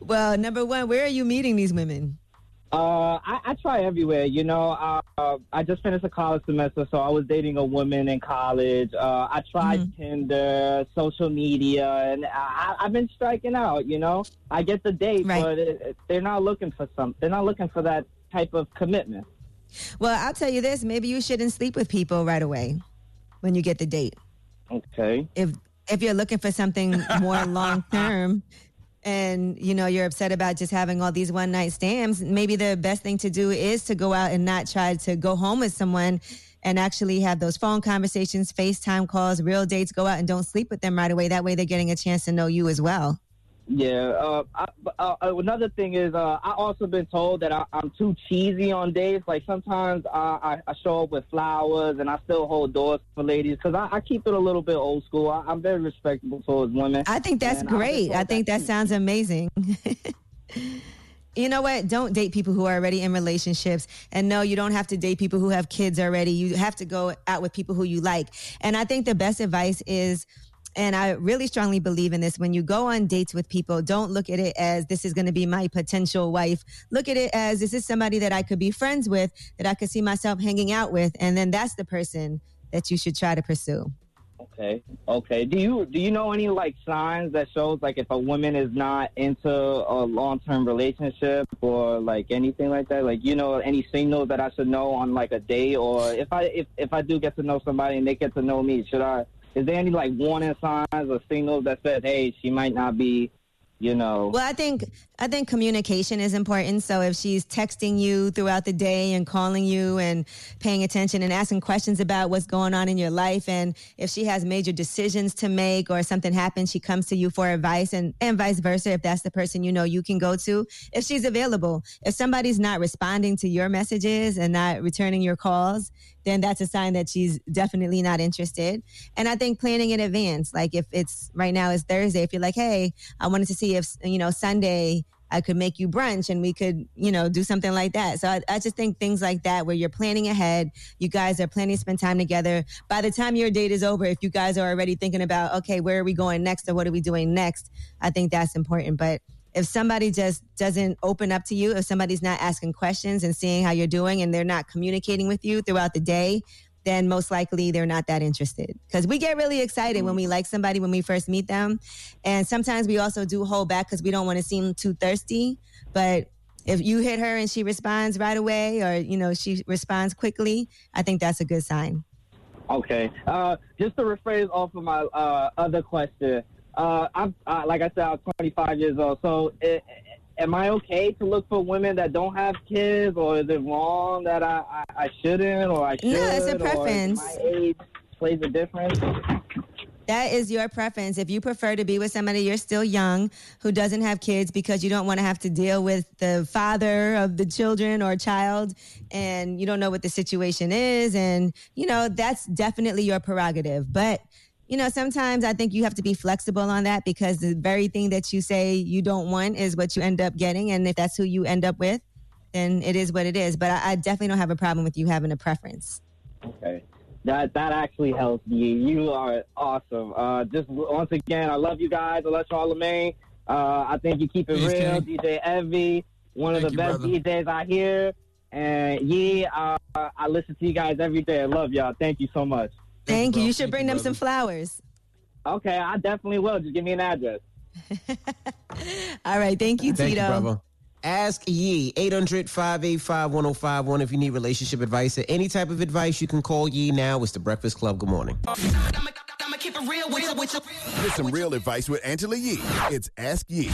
Well, number one, where are you meeting these women? Uh, I, I try everywhere. You know, uh, I just finished a college semester, so I was dating a woman in college. Uh, I tried Tinder, social media, and I, I've been striking out. You know, I get the date, but it, it- they're not looking for some. They're not looking for that type of commitment. Well, I'll tell you this. Maybe you shouldn't sleep with people right away when you get the date. Okay. If if you're looking for something more long term and you know you're upset about just having all these one night stands, maybe the best thing to do is to go out and not try to go home with someone and actually have those phone conversations, FaceTime calls, real dates, go out and don't sleep with them right away. That way they're getting a chance to know you as well. Yeah. Uh, I, uh, uh, another thing is, uh, I also been told that I, I'm too cheesy on dates. Like sometimes I, I, I show up with flowers and I still hold doors for ladies because I, I keep it a little bit old school. I, I'm very respectable towards women. I think that's great. told I think that sounds amazing. you know what? Don't date people who are already in relationships. And no, you don't have to date people who have kids already. You have to go out with people who you like. And I think the best advice is and I really strongly believe in this. When you go on dates with people, don't look at it as this is going to be my potential wife. Look at it as this is somebody that I could be friends with, that I could see myself hanging out with. And then that's the person that you should try to pursue. Okay. Okay. Do you do you know any like signs that shows like if a woman is not into a long term relationship or like anything like that? Like you know any signals that I should know on like a date or if I if if I do get to know somebody and they get to know me, should I? Is there any like warning signs or signals that says, hey, she might not be, you know? Well, I think I think communication is important. So if she's texting you throughout the day and calling you and paying attention and asking questions about what's going on in your life, and if she has major decisions to make or something happens, she comes to you for advice, and and vice versa. If that's the person you know you can go to, if she's available. If somebody's not responding to your messages and not returning your calls, then that's a sign that she's definitely not interested. And I think planning in advance, like if it's right now is Thursday, if you're like, hey, I wanted to see if you know Sunday I could make you brunch and we could, you know, do something like that. So I, I just think things like that where you're planning ahead, you guys are planning to spend time together. By the time your date is over, if you guys are already thinking about, okay, where are we going next or what are we doing next, I think that's important. But if somebody just doesn't open up to you, if somebody's not asking questions and seeing how you're doing and they're not communicating with you throughout the day, then most likely they're not that interested. Because we get really excited when we like somebody when we first meet them. And sometimes we also do hold back because we don't want to seem too thirsty. But if you hit her and she responds right away or, you know, she responds quickly, I think that's a good sign. Okay. Uh, just to rephrase off of my uh, other question, uh, I'm uh, like I said, I'm 25 years old. So, am I okay to look for women that don't have kids, or is it wrong that I, I, I shouldn't, or I should? No, it's a preference. my age plays a difference. That is your preference. If you prefer to be with somebody you're still young who doesn't have kids because you don't want to have to deal with the father of the children or child and you don't know what the situation is and you know that's definitely your prerogative. But you know, sometimes I think you have to be flexible on that because the very thing that you say you don't want is what you end up getting. And if that's who you end up with, then it is what it is. But I, I definitely don't have a problem with you having a preference. Okay. That that actually helps me. You are awesome. Uh, just once again, I love you guys. I love Charlamagne. Uh, I think you keep it Peace, real, King. DJ Envy, one of Thank the best brother. DJs I hear. And yeah, uh, I listen to you guys every day. I love y'all. Thank you so much. Thank you. You should Thank bring you, them brother. some flowers. Okay, I definitely will. Just give me an address. All right. Thank you, Thank Tito. you, brother. Ask Yee, 800 585 1051. If you need relationship advice or any type of advice, you can call Yee now. It's the Breakfast Club. Good morning. Get some real advice with Angela Yee. It's Ask Yee.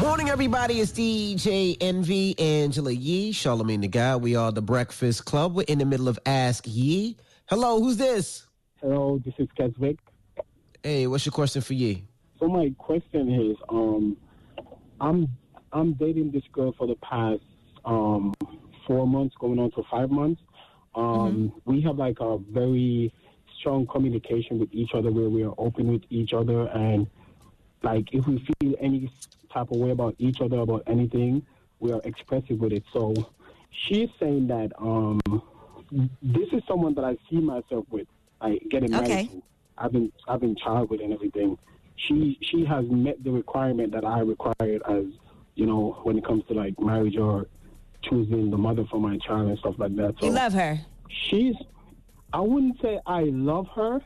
Morning, everybody. It's DJ Envy, Angela Yee, Charlamagne the Guy. We are the Breakfast Club. We're in the middle of Ask Yee. Hello, who's this? Hello, this is Keswick. Hey, what's your question for you? So my question is, um, I'm I'm dating this girl for the past um four months, going on to five months. Um, we have like a very strong communication with each other, where we are open with each other, and like if we feel any type of way about each other about anything, we are expressive with it. So she's saying that um, this is someone that I see myself with, like getting married Okay. to. I've been I've been child with and everything. She she has met the requirement that I required as you know when it comes to like marriage or choosing the mother for my child and stuff like that. So You love her. she's I wouldn't say I love her,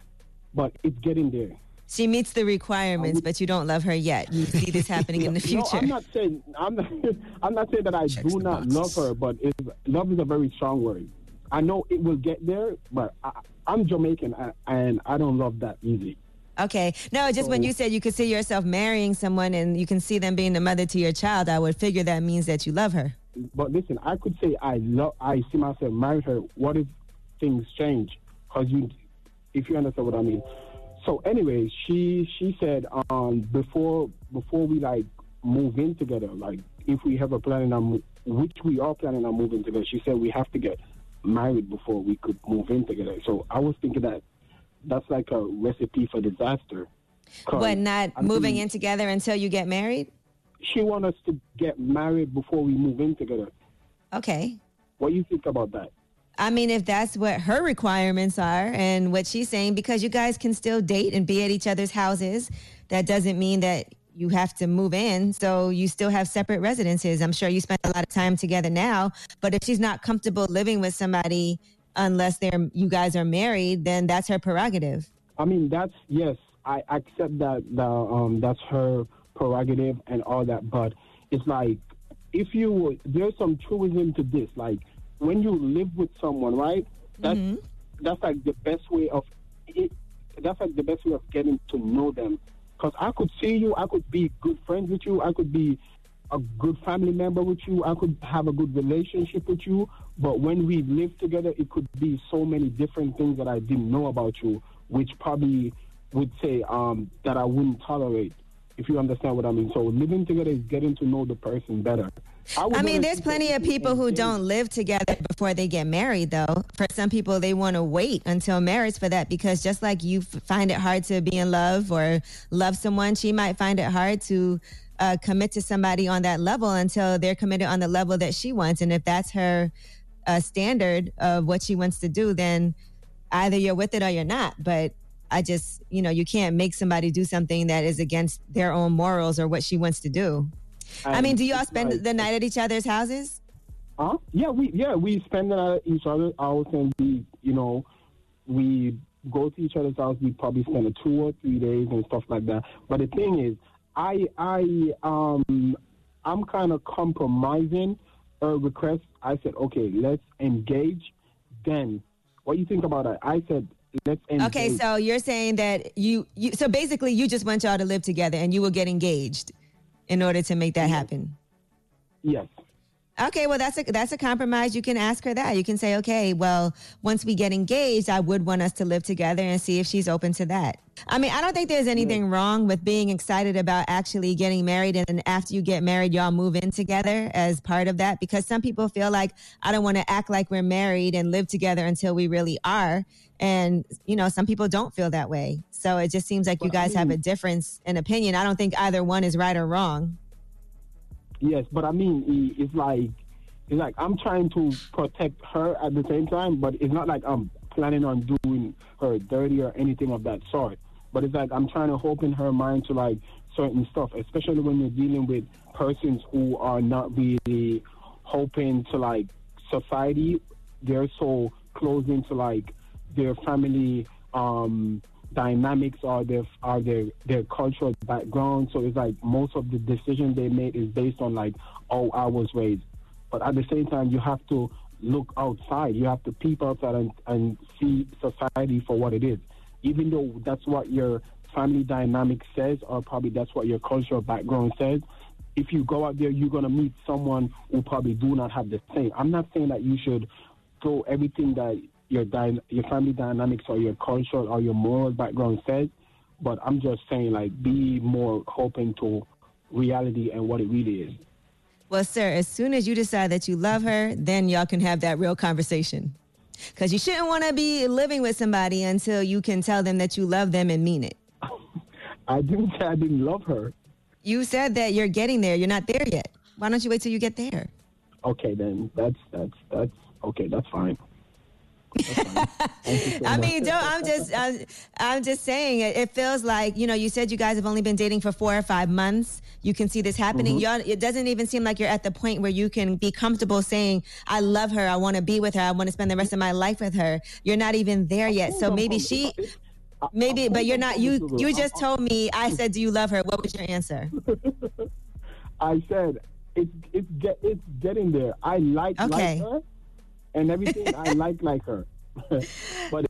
but it's getting there. She meets the requirements, but you don't love her yet. You see this happening in the future. No. I'm not saying I'm not, I'm not saying that I do not love her, but love is a very strong word. I know it will get there, but I, I'm Jamaican and I don't love that easy. Okay. No, just when you said you could see yourself marrying someone and you can see them being the mother to your child, I would figure that means that you love her. But listen, I could say I love, I see myself marry her. What if things change? Because you, if you understand what I mean. So anyway, she she said um before before we like move in together, like if we have a planning on which we are planning on moving together, she said we have to get married before we could move in together. So I was thinking that that's like a recipe for disaster. What, not moving in together until you get married? She want us to get married before we move in together. Okay. What do you think about that? I mean, if that's what her requirements are and what she's saying, because you guys can still date and be at each other's houses, that doesn't mean that you have to move in. So you still have separate residences. I'm sure you spend a lot of time together now, but if she's not comfortable living with somebody unless they're you guys are married, then that's her prerogative. I mean, that's yes, I accept that the, um, that's her prerogative and all that. But it's like if you there's some truism to this. Like when you live with someone, right? That's that's like the best way of it, that's like the best way of getting to know them. Because I could see you, I could be good friends with you, I could be a good family member with you, I could have a good relationship with you. But when we live together, it could be so many different things that I didn't know about you, which probably would say um, that I wouldn't tolerate. If you understand what I mean. So living together is getting to know the person better. Would I mean, there's plenty of people who don't live together before they get married, though. For some people, they want to wait until marriage for that because just like you find it hard to be in love or love someone, she might find it hard to uh, commit to somebody on that level until they're committed on the level that she wants. And if that's her uh, standard of what she wants to do, then either you're with it or you're not. But I just, you know, you can't make somebody do something that is against their own morals or what she wants to do. I mean, do y'all spend like- the night at each other's houses? Huh? Yeah, we yeah we spend it at each other's house and we you know we go to each other's house. We probably spend a two or three days and stuff like that. But the thing is, I I um I'm kind of compromising her request. I said, okay, let's engage. Then, what do you think about that? I said, let's engage. Okay, so you're saying that you, you so basically you just want y'all to live together and you will get engaged in order to make that happen. yes. Okay, well that's a that's a compromise. You can ask her that. You can say, okay, well, once we get engaged, I would want us to live together and see if she's open to that. I mean, I don't think there's anything wrong with being excited about actually getting married and after you get married, y'all move in together as part of that because some people feel like I don't want to act like we're married and live together until we really are. And, you know, some people don't feel that way. So it just seems like you guys have a difference in opinion. I don't think either one is right or wrong. Yes, but I mean, it's like it's like I'm trying to protect her at the same time, but it's not like I'm planning on doing her dirty or anything of that sort. But it's like I'm trying to open her mind to like certain stuff, especially when you're dealing with persons who are not really hoping to like society. They're so closed into like their family um, dynamics or their or their their cultural background. So it's like most of the decision they made is based on like, oh, I was raised. But at the same time, you have to look outside. You have to peep outside and, and see society for what it is. Even though that's what your family dynamic says, or probably that's what your cultural background says, if you go out there, you're going to meet someone who probably do not have the same. I'm not saying that you should throw everything that your dy- your family dynamics or your cultural or your moral background says, but I'm just saying like be more open to reality and what it really is. Well, sir, as soon as you decide that you love her, then y'all can have that real conversation. Because you shouldn't want to be living with somebody until you can tell them that you love them and mean it. I didn't say I didn't love her. You said that you're getting there. You're not there yet. Why don't you wait till you get there? Okay, then that's that's that's okay. That's fine. I mean, don't, I'm just, I'm, I'm just saying. It, it feels like you know. You said you guys have only been dating for four or five months. You can see this happening. Mhm. Y'all, it doesn't even seem like you're at the point where you can be comfortable saying, "I love her. I want to be with her. I want to spend the rest of my life with her." You're not even there yet. So maybe she, maybe, but you're not. You, you just told me. I said, "Do you love her?" What was your answer? I said it's it's get it's getting there. I like Okay. like her, and everything I like like her. but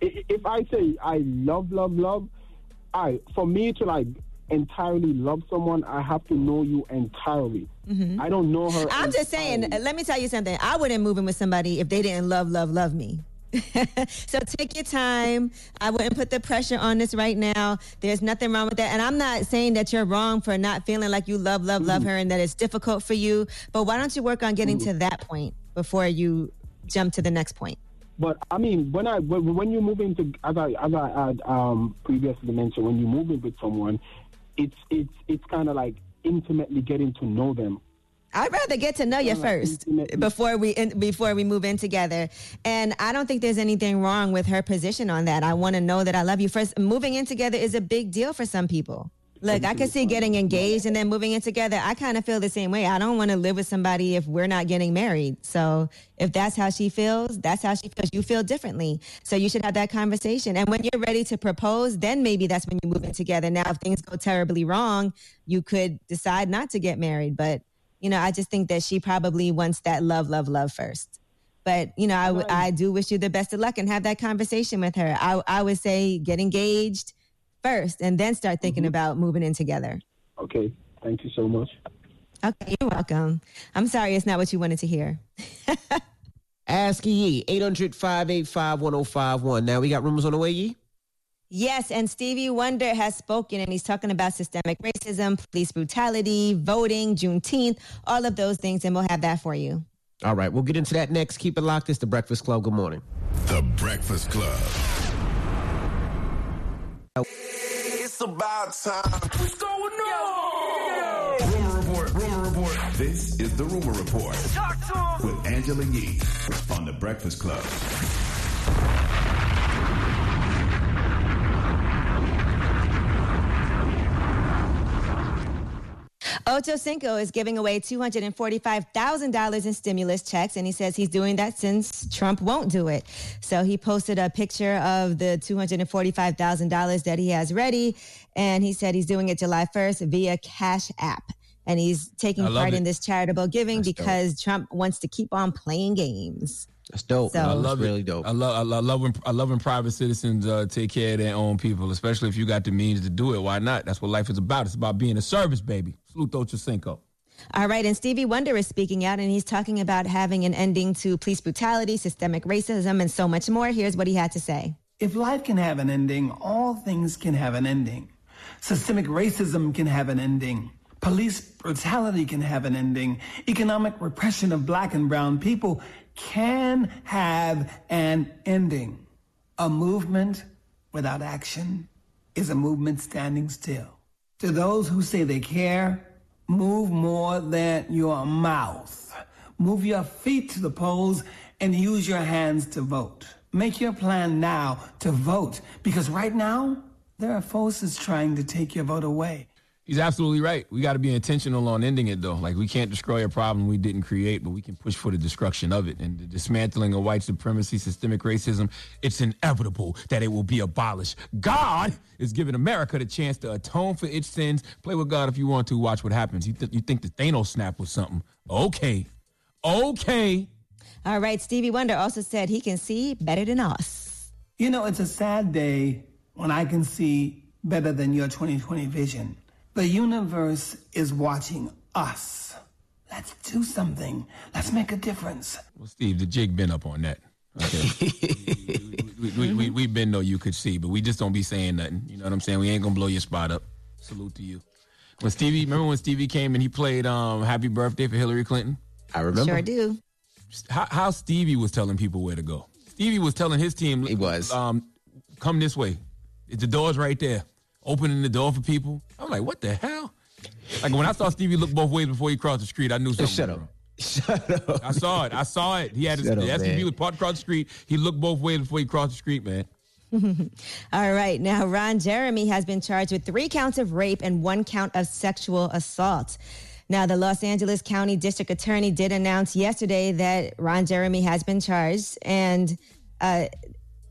if I say I love love love, I for me to like entirely love someone, I have to know you entirely. Mhm. I don't know her. I'm just saying. Let me tell you something. I wouldn't move in with somebody if they didn't love, love, love me. so take your time. I wouldn't put the pressure on this right now. There's nothing wrong with that. And I'm not saying that you're wrong for not feeling like you love, love, love her and that it's difficult for you. But why don't you work on getting to that point before you jump to the next point? But I mean, when I when, when you move into as I as I had um, previously mentioned, when you move in with someone, it's it's it's kind of like intimately getting to know them. I'd rather get to know you first before we in, before we move in together. And I don't think there's anything wrong with her position on that. I want to know that I love you first. Moving in together is a big deal for some people. Look, I could see getting engaged and then moving in together. I kind of feel the same way. I don't want to live with somebody if we're not getting married. So if that's how she feels, that's how she feels. You feel differently. So you should have that conversation. And when you're ready to propose, then maybe that's when you move in together. Now, if things go terribly wrong, you could decide not to get married. But you know, I just think that she probably wants that love, love, love first. But you know, I, w- I do wish you the best of luck and have that conversation with her. I, I would say get engaged first and then start thinking mm-hmm. about moving in together. Okay, thank you so much. Okay, you're welcome. I'm sorry it's not what you wanted to hear. Ask Yee, 800 585 1051. Now we got rumors on the way, Yee? Yes, and Stevie Wonder has spoken and he's talking about systemic racism, police brutality, voting, Juneteenth, all of those things, and we'll have that for you. All right, we'll get into that next. Keep it locked. It's the Breakfast Club. Good morning. The Breakfast Club. It's about time. What's going on? Rumor report. Rumor report. This is the rumor report with Angela Yee on the Breakfast Club. Ocho Cinco is giving away $245,000 in stimulus checks, and he says he's doing that since Trump won't do it. So he posted a picture of the $245,000 that he has ready, and he said he's doing it July 1st via Cash App. And he's taking part it. in this charitable giving because Trump wants to keep on playing games. That's dope. So- I love really it. dope. I love, I love, I love when, I love when private citizens uh, take care of their own people, especially if you got the means to do it. Why not? That's what life is about. It's about being a service, baby. Salute Ocho Cinco. All right, and Stevie Wonder is speaking out, and he's talking about having an ending to police brutality, systemic racism, and so much more. Here's what he had to say. If life can have an ending, all things can have an ending. Systemic racism can have an ending. Police brutality can have an ending. Economic repression of black and brown people can have an ending. A movement without action is a movement standing still. To those who say they care, move more than your mouth. Move your feet to the polls and use your hands to vote. Make your plan now to vote because right now there are forces trying to take your vote away. He's absolutely right. We got to be intentional on ending it, though. Like, we can't destroy a problem we didn't create, but we can push for the destruction of it. And the dismantling of white supremacy, systemic racism, it's inevitable that it will be abolished. God is giving America the chance to atone for its sins. Play with God if you want to. Watch what happens. You, th- you think the Thanos snap was something? Okay. Okay. All right. Stevie Wonder also said he can see better than us. You know, it's a sad day when I can see better than your 2020 vision. The universe is watching us. Let's do something. Let's make a difference. Well, Steve, the jig been up on that. Okay. we, we, we, we, been though you could see, but we just don't be saying nothing. You know what I'm saying? We ain't gonna blow your spot up. Salute to you. When Stevie, remember when Stevie came and he played um, Happy Birthday for Hillary Clinton? I remember. Sure do. How, how Stevie was telling people where to go. Stevie was telling his team, he was, um, come this way. The door's right there opening the door for people. I'm like, what the hell? Like when I saw Stevie look both ways before he crossed the street, I knew something. Shut up. Shut up. I saw it. I saw it. He had his, Shut the up, SUV man. was parked across the street. He looked both ways before he crossed the street, man. All right. Now, Ron Jeremy has been charged with three counts of rape and one count of sexual assault. Now, the Los Angeles County District Attorney did announce yesterday that Ron Jeremy has been charged. And, uh,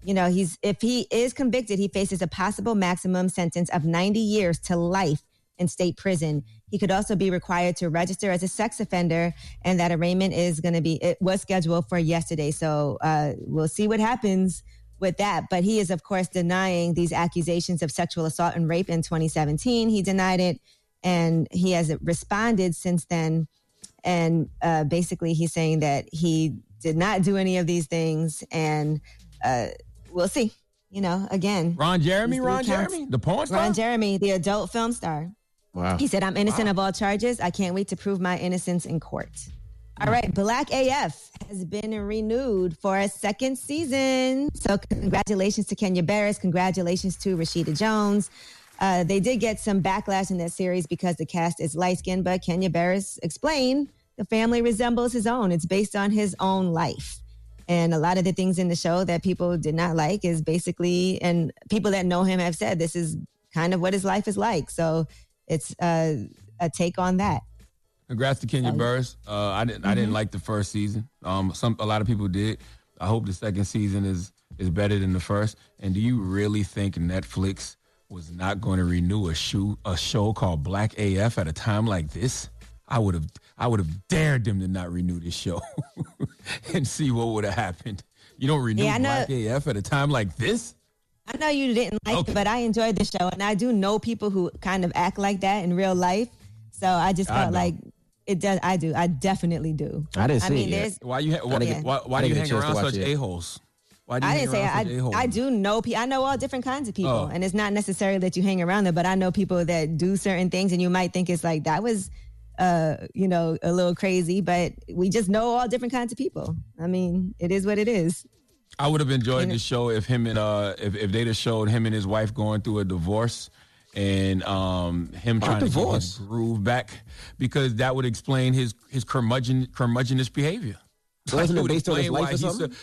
you know, he's if he is convicted, he faces a possible maximum sentence of 90 years to life in state prison. He could also be required to register as a sex offender, and that arraignment is going to be, it was scheduled for yesterday. So uh, we'll see what happens with that. But he is, of course, denying these accusations of sexual assault and rape in 2017. He denied it, and he hasn't responded since then. And uh, basically, he's saying that he did not do any of these things, and uh, we'll see. You know, again, Ron Jeremy, Ron counts- Jeremy, the porn star. Ron Jeremy, the adult film star. Wow. He said, I'm innocent of all charges. I can't wait to prove my innocence in court. All right, Black AF has been renewed for a second season. So, congratulations to Kenya Barris. Congratulations to Rashida Jones. Uh, they did get some backlash in that series because the cast is light skinned, but Kenya Barris explained the family resembles his own. It's based on his own life. And a lot of the things in the show that people did not like is basically, and people that know him have said this is kind of what his life is like. So it's uh, a take on that. Congrats to Kenya Barris. Uh, I didn't. I didn't like the first season. Um, some a lot of people did. I hope the second season is is better than the first. And do you really think Netflix was not going to renew a show a show called Black AF at a time like this? I would have. I would have dared them to not renew this show and see what would have happened. You don't renew Yeah, I know- Black AF at a time like this. I know you didn't like Okay. it, but I enjoyed the show, and I do know people who kind of act like that in real life. So I just felt don't. like it does. I do. I definitely do. I didn't I see mean, it yet. Why you? Ha- why, I why, why do you didn't get hang a chance to around such a holes? Why do you I didn't say I. I do know. pe- I know all different kinds of people, Oh. and it's not necessarily that you hang around them, but I know people that do certain things, and you might think it's like that was, uh, you know, a little crazy, but we just know all different kinds of people. I mean, it is what it is. I would have enjoyed the show if him and uh if, if they'd have showed him and his wife going through a divorce and um him trying to get divorce? his groove back because that would explain his his curmudgeon curmudgeonous behavior. So wasn't it would based on his explain life why or he's so- something?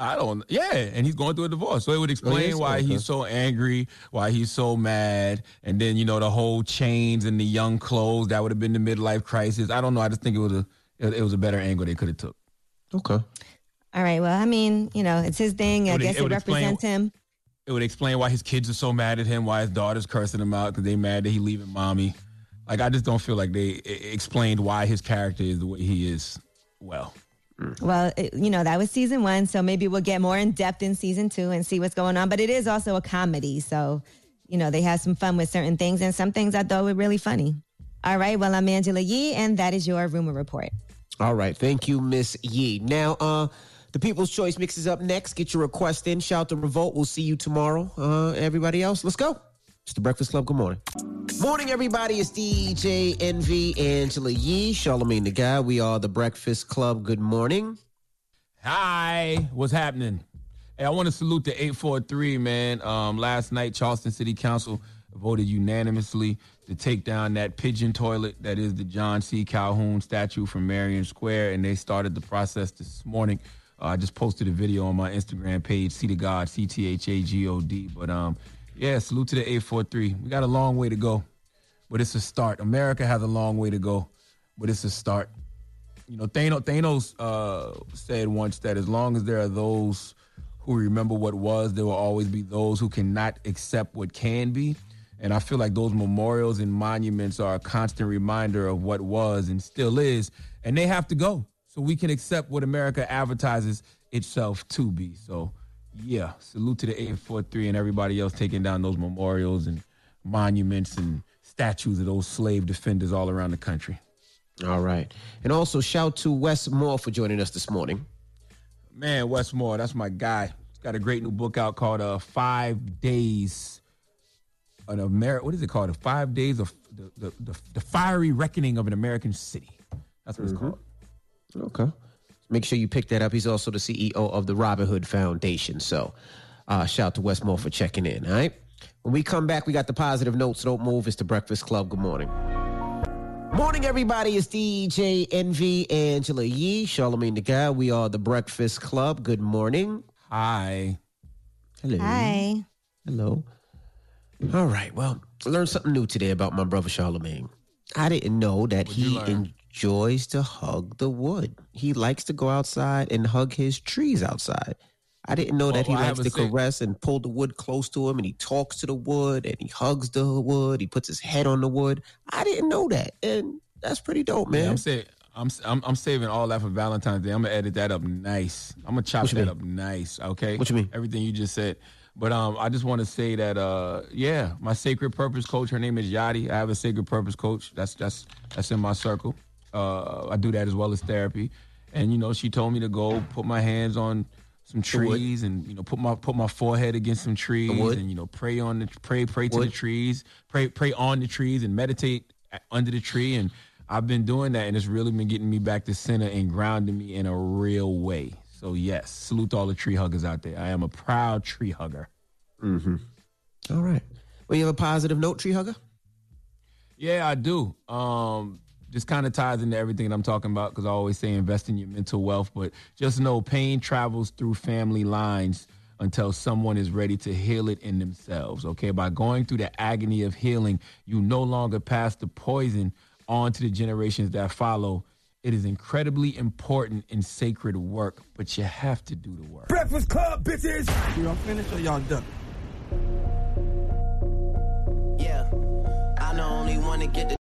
I don't. Yeah, and he's going through a divorce, so it would oh, explain is? why Okay. he's so angry, why he's so mad, and then you know the whole chains and the young clothes. That would have been the midlife crisis. I don't know. I just think it was a it, it was a better angle they could have took. Okay. All right. Well, I mean, you know, it's his thing. I It would- guess it it, would explain- represents him. It would explain why his kids are so mad at him, why his daughter's cursing him out because they mad that he leaving mommy. Like I just don't feel like they explained why his character is the way he is. Well, Well, it, you know, that was season one, so maybe we'll get more in depth in season two and see what's going on. But it is also a comedy, so you know they had some fun with certain things, and some things I thought were really funny. All right, well, I'm Angela Yee, and that is your rumor report. All right. Thank you, Miss Yee. Now, uh, the People's Choice mixes up next. Get your request in. Shout to Revolt. We'll see you tomorrow. Uh, everybody else, let's go. It's the Breakfast Club. Good morning. Morning, everybody. It's DJ Envy, Angela Yee, Charlamagne the Guy. We are the Breakfast Club. Good morning. hi, what's happening? Hey, I want to salute the 843, man. Um, last night, Charleston City Council voted unanimously to take down that pigeon toilet that is the John C. Calhoun statue from Marion Square, and they started the process this morning Uh, I just posted a video on my Instagram page, See the God, C T H A G O D. But um, yeah, salute to the 843. We got a long way to go, but it's a start. America has a long way to go, but it's a start. You know, Thanos, Thanos uh, said once that as long as there are those who remember what was, there will always be those who cannot accept what can be. And I feel like those memorials and monuments are a constant reminder of what was and still is, and they have to go so we can accept what America advertises itself to be. So, yeah, salute to the 843 and everybody else taking down those memorials and monuments and statues of those slave defenders all around the country. All right. And also shout to Wes Moore for joining us this morning. Man, Wes Moore, that's my guy. He's got a great new book out called uh, Five Days an America. What is it called? The Five Days of the, the, the, the Fiery Reckoning of an American City. That's what Mhm. it's called. Okay. Make sure you pick that up. He's also the CEO of the Robin Hood Foundation. So uh, shout out to Wes Moore for checking in. All right. When we come back, we got the positive notes. Don't move. It's the Breakfast Club. Good morning. Morning, everybody. It's DJ Envy Angela Yee, Charlamagne the Guy. We are the Breakfast Club. Good morning. Hi. Hello. Hi. Hello. All right. Well, I learned something new today about my brother Charlamagne. I didn't know that he enjoys to hug the wood. He likes to go outside and hug his trees outside. I didn't know that he Well, I likes to caress and pull the wood close to him and he talks to the wood and he hugs the wood. He puts his head on the wood. I didn't know that. And that's pretty dope, man. Yeah, I'm saying. I'm, I'm I'm saving all that for Valentine's Day. I'm gonna edit that up nice. I'm gonna chop What that up nice. Okay. What you mean? Everything you just said. But um, I just want to say that uh, yeah, my sacred purpose coach. Her name is Yadi. I have a sacred purpose coach. That's that's that's in my circle. Uh, I do that as well as therapy. And you know, she told me to go put my hands on some trees and you know put my put my forehead against some trees and you know pray on the pray pray to the trees pray pray on the trees and meditate under the tree and I've been doing that and it's really been getting me back to center and grounding me in a real way. So yes, salute to all the tree huggers out there. I am a proud tree hugger. Mm-hmm. All right. Well, you have a positive note, tree hugger? Yeah, I do. Um, just kind of ties into everything that I'm talking about because I always say invest in your mental wealth. But just know pain travels through family lines until someone is ready to heal it in themselves. Okay, by going through the agony of healing, you no longer pass the poison on to the generations that follow. It is incredibly important in sacred work, but you have to do the work. Breakfast Club, bitches. Y'all finished or y'all done? Yeah, I not only want to get the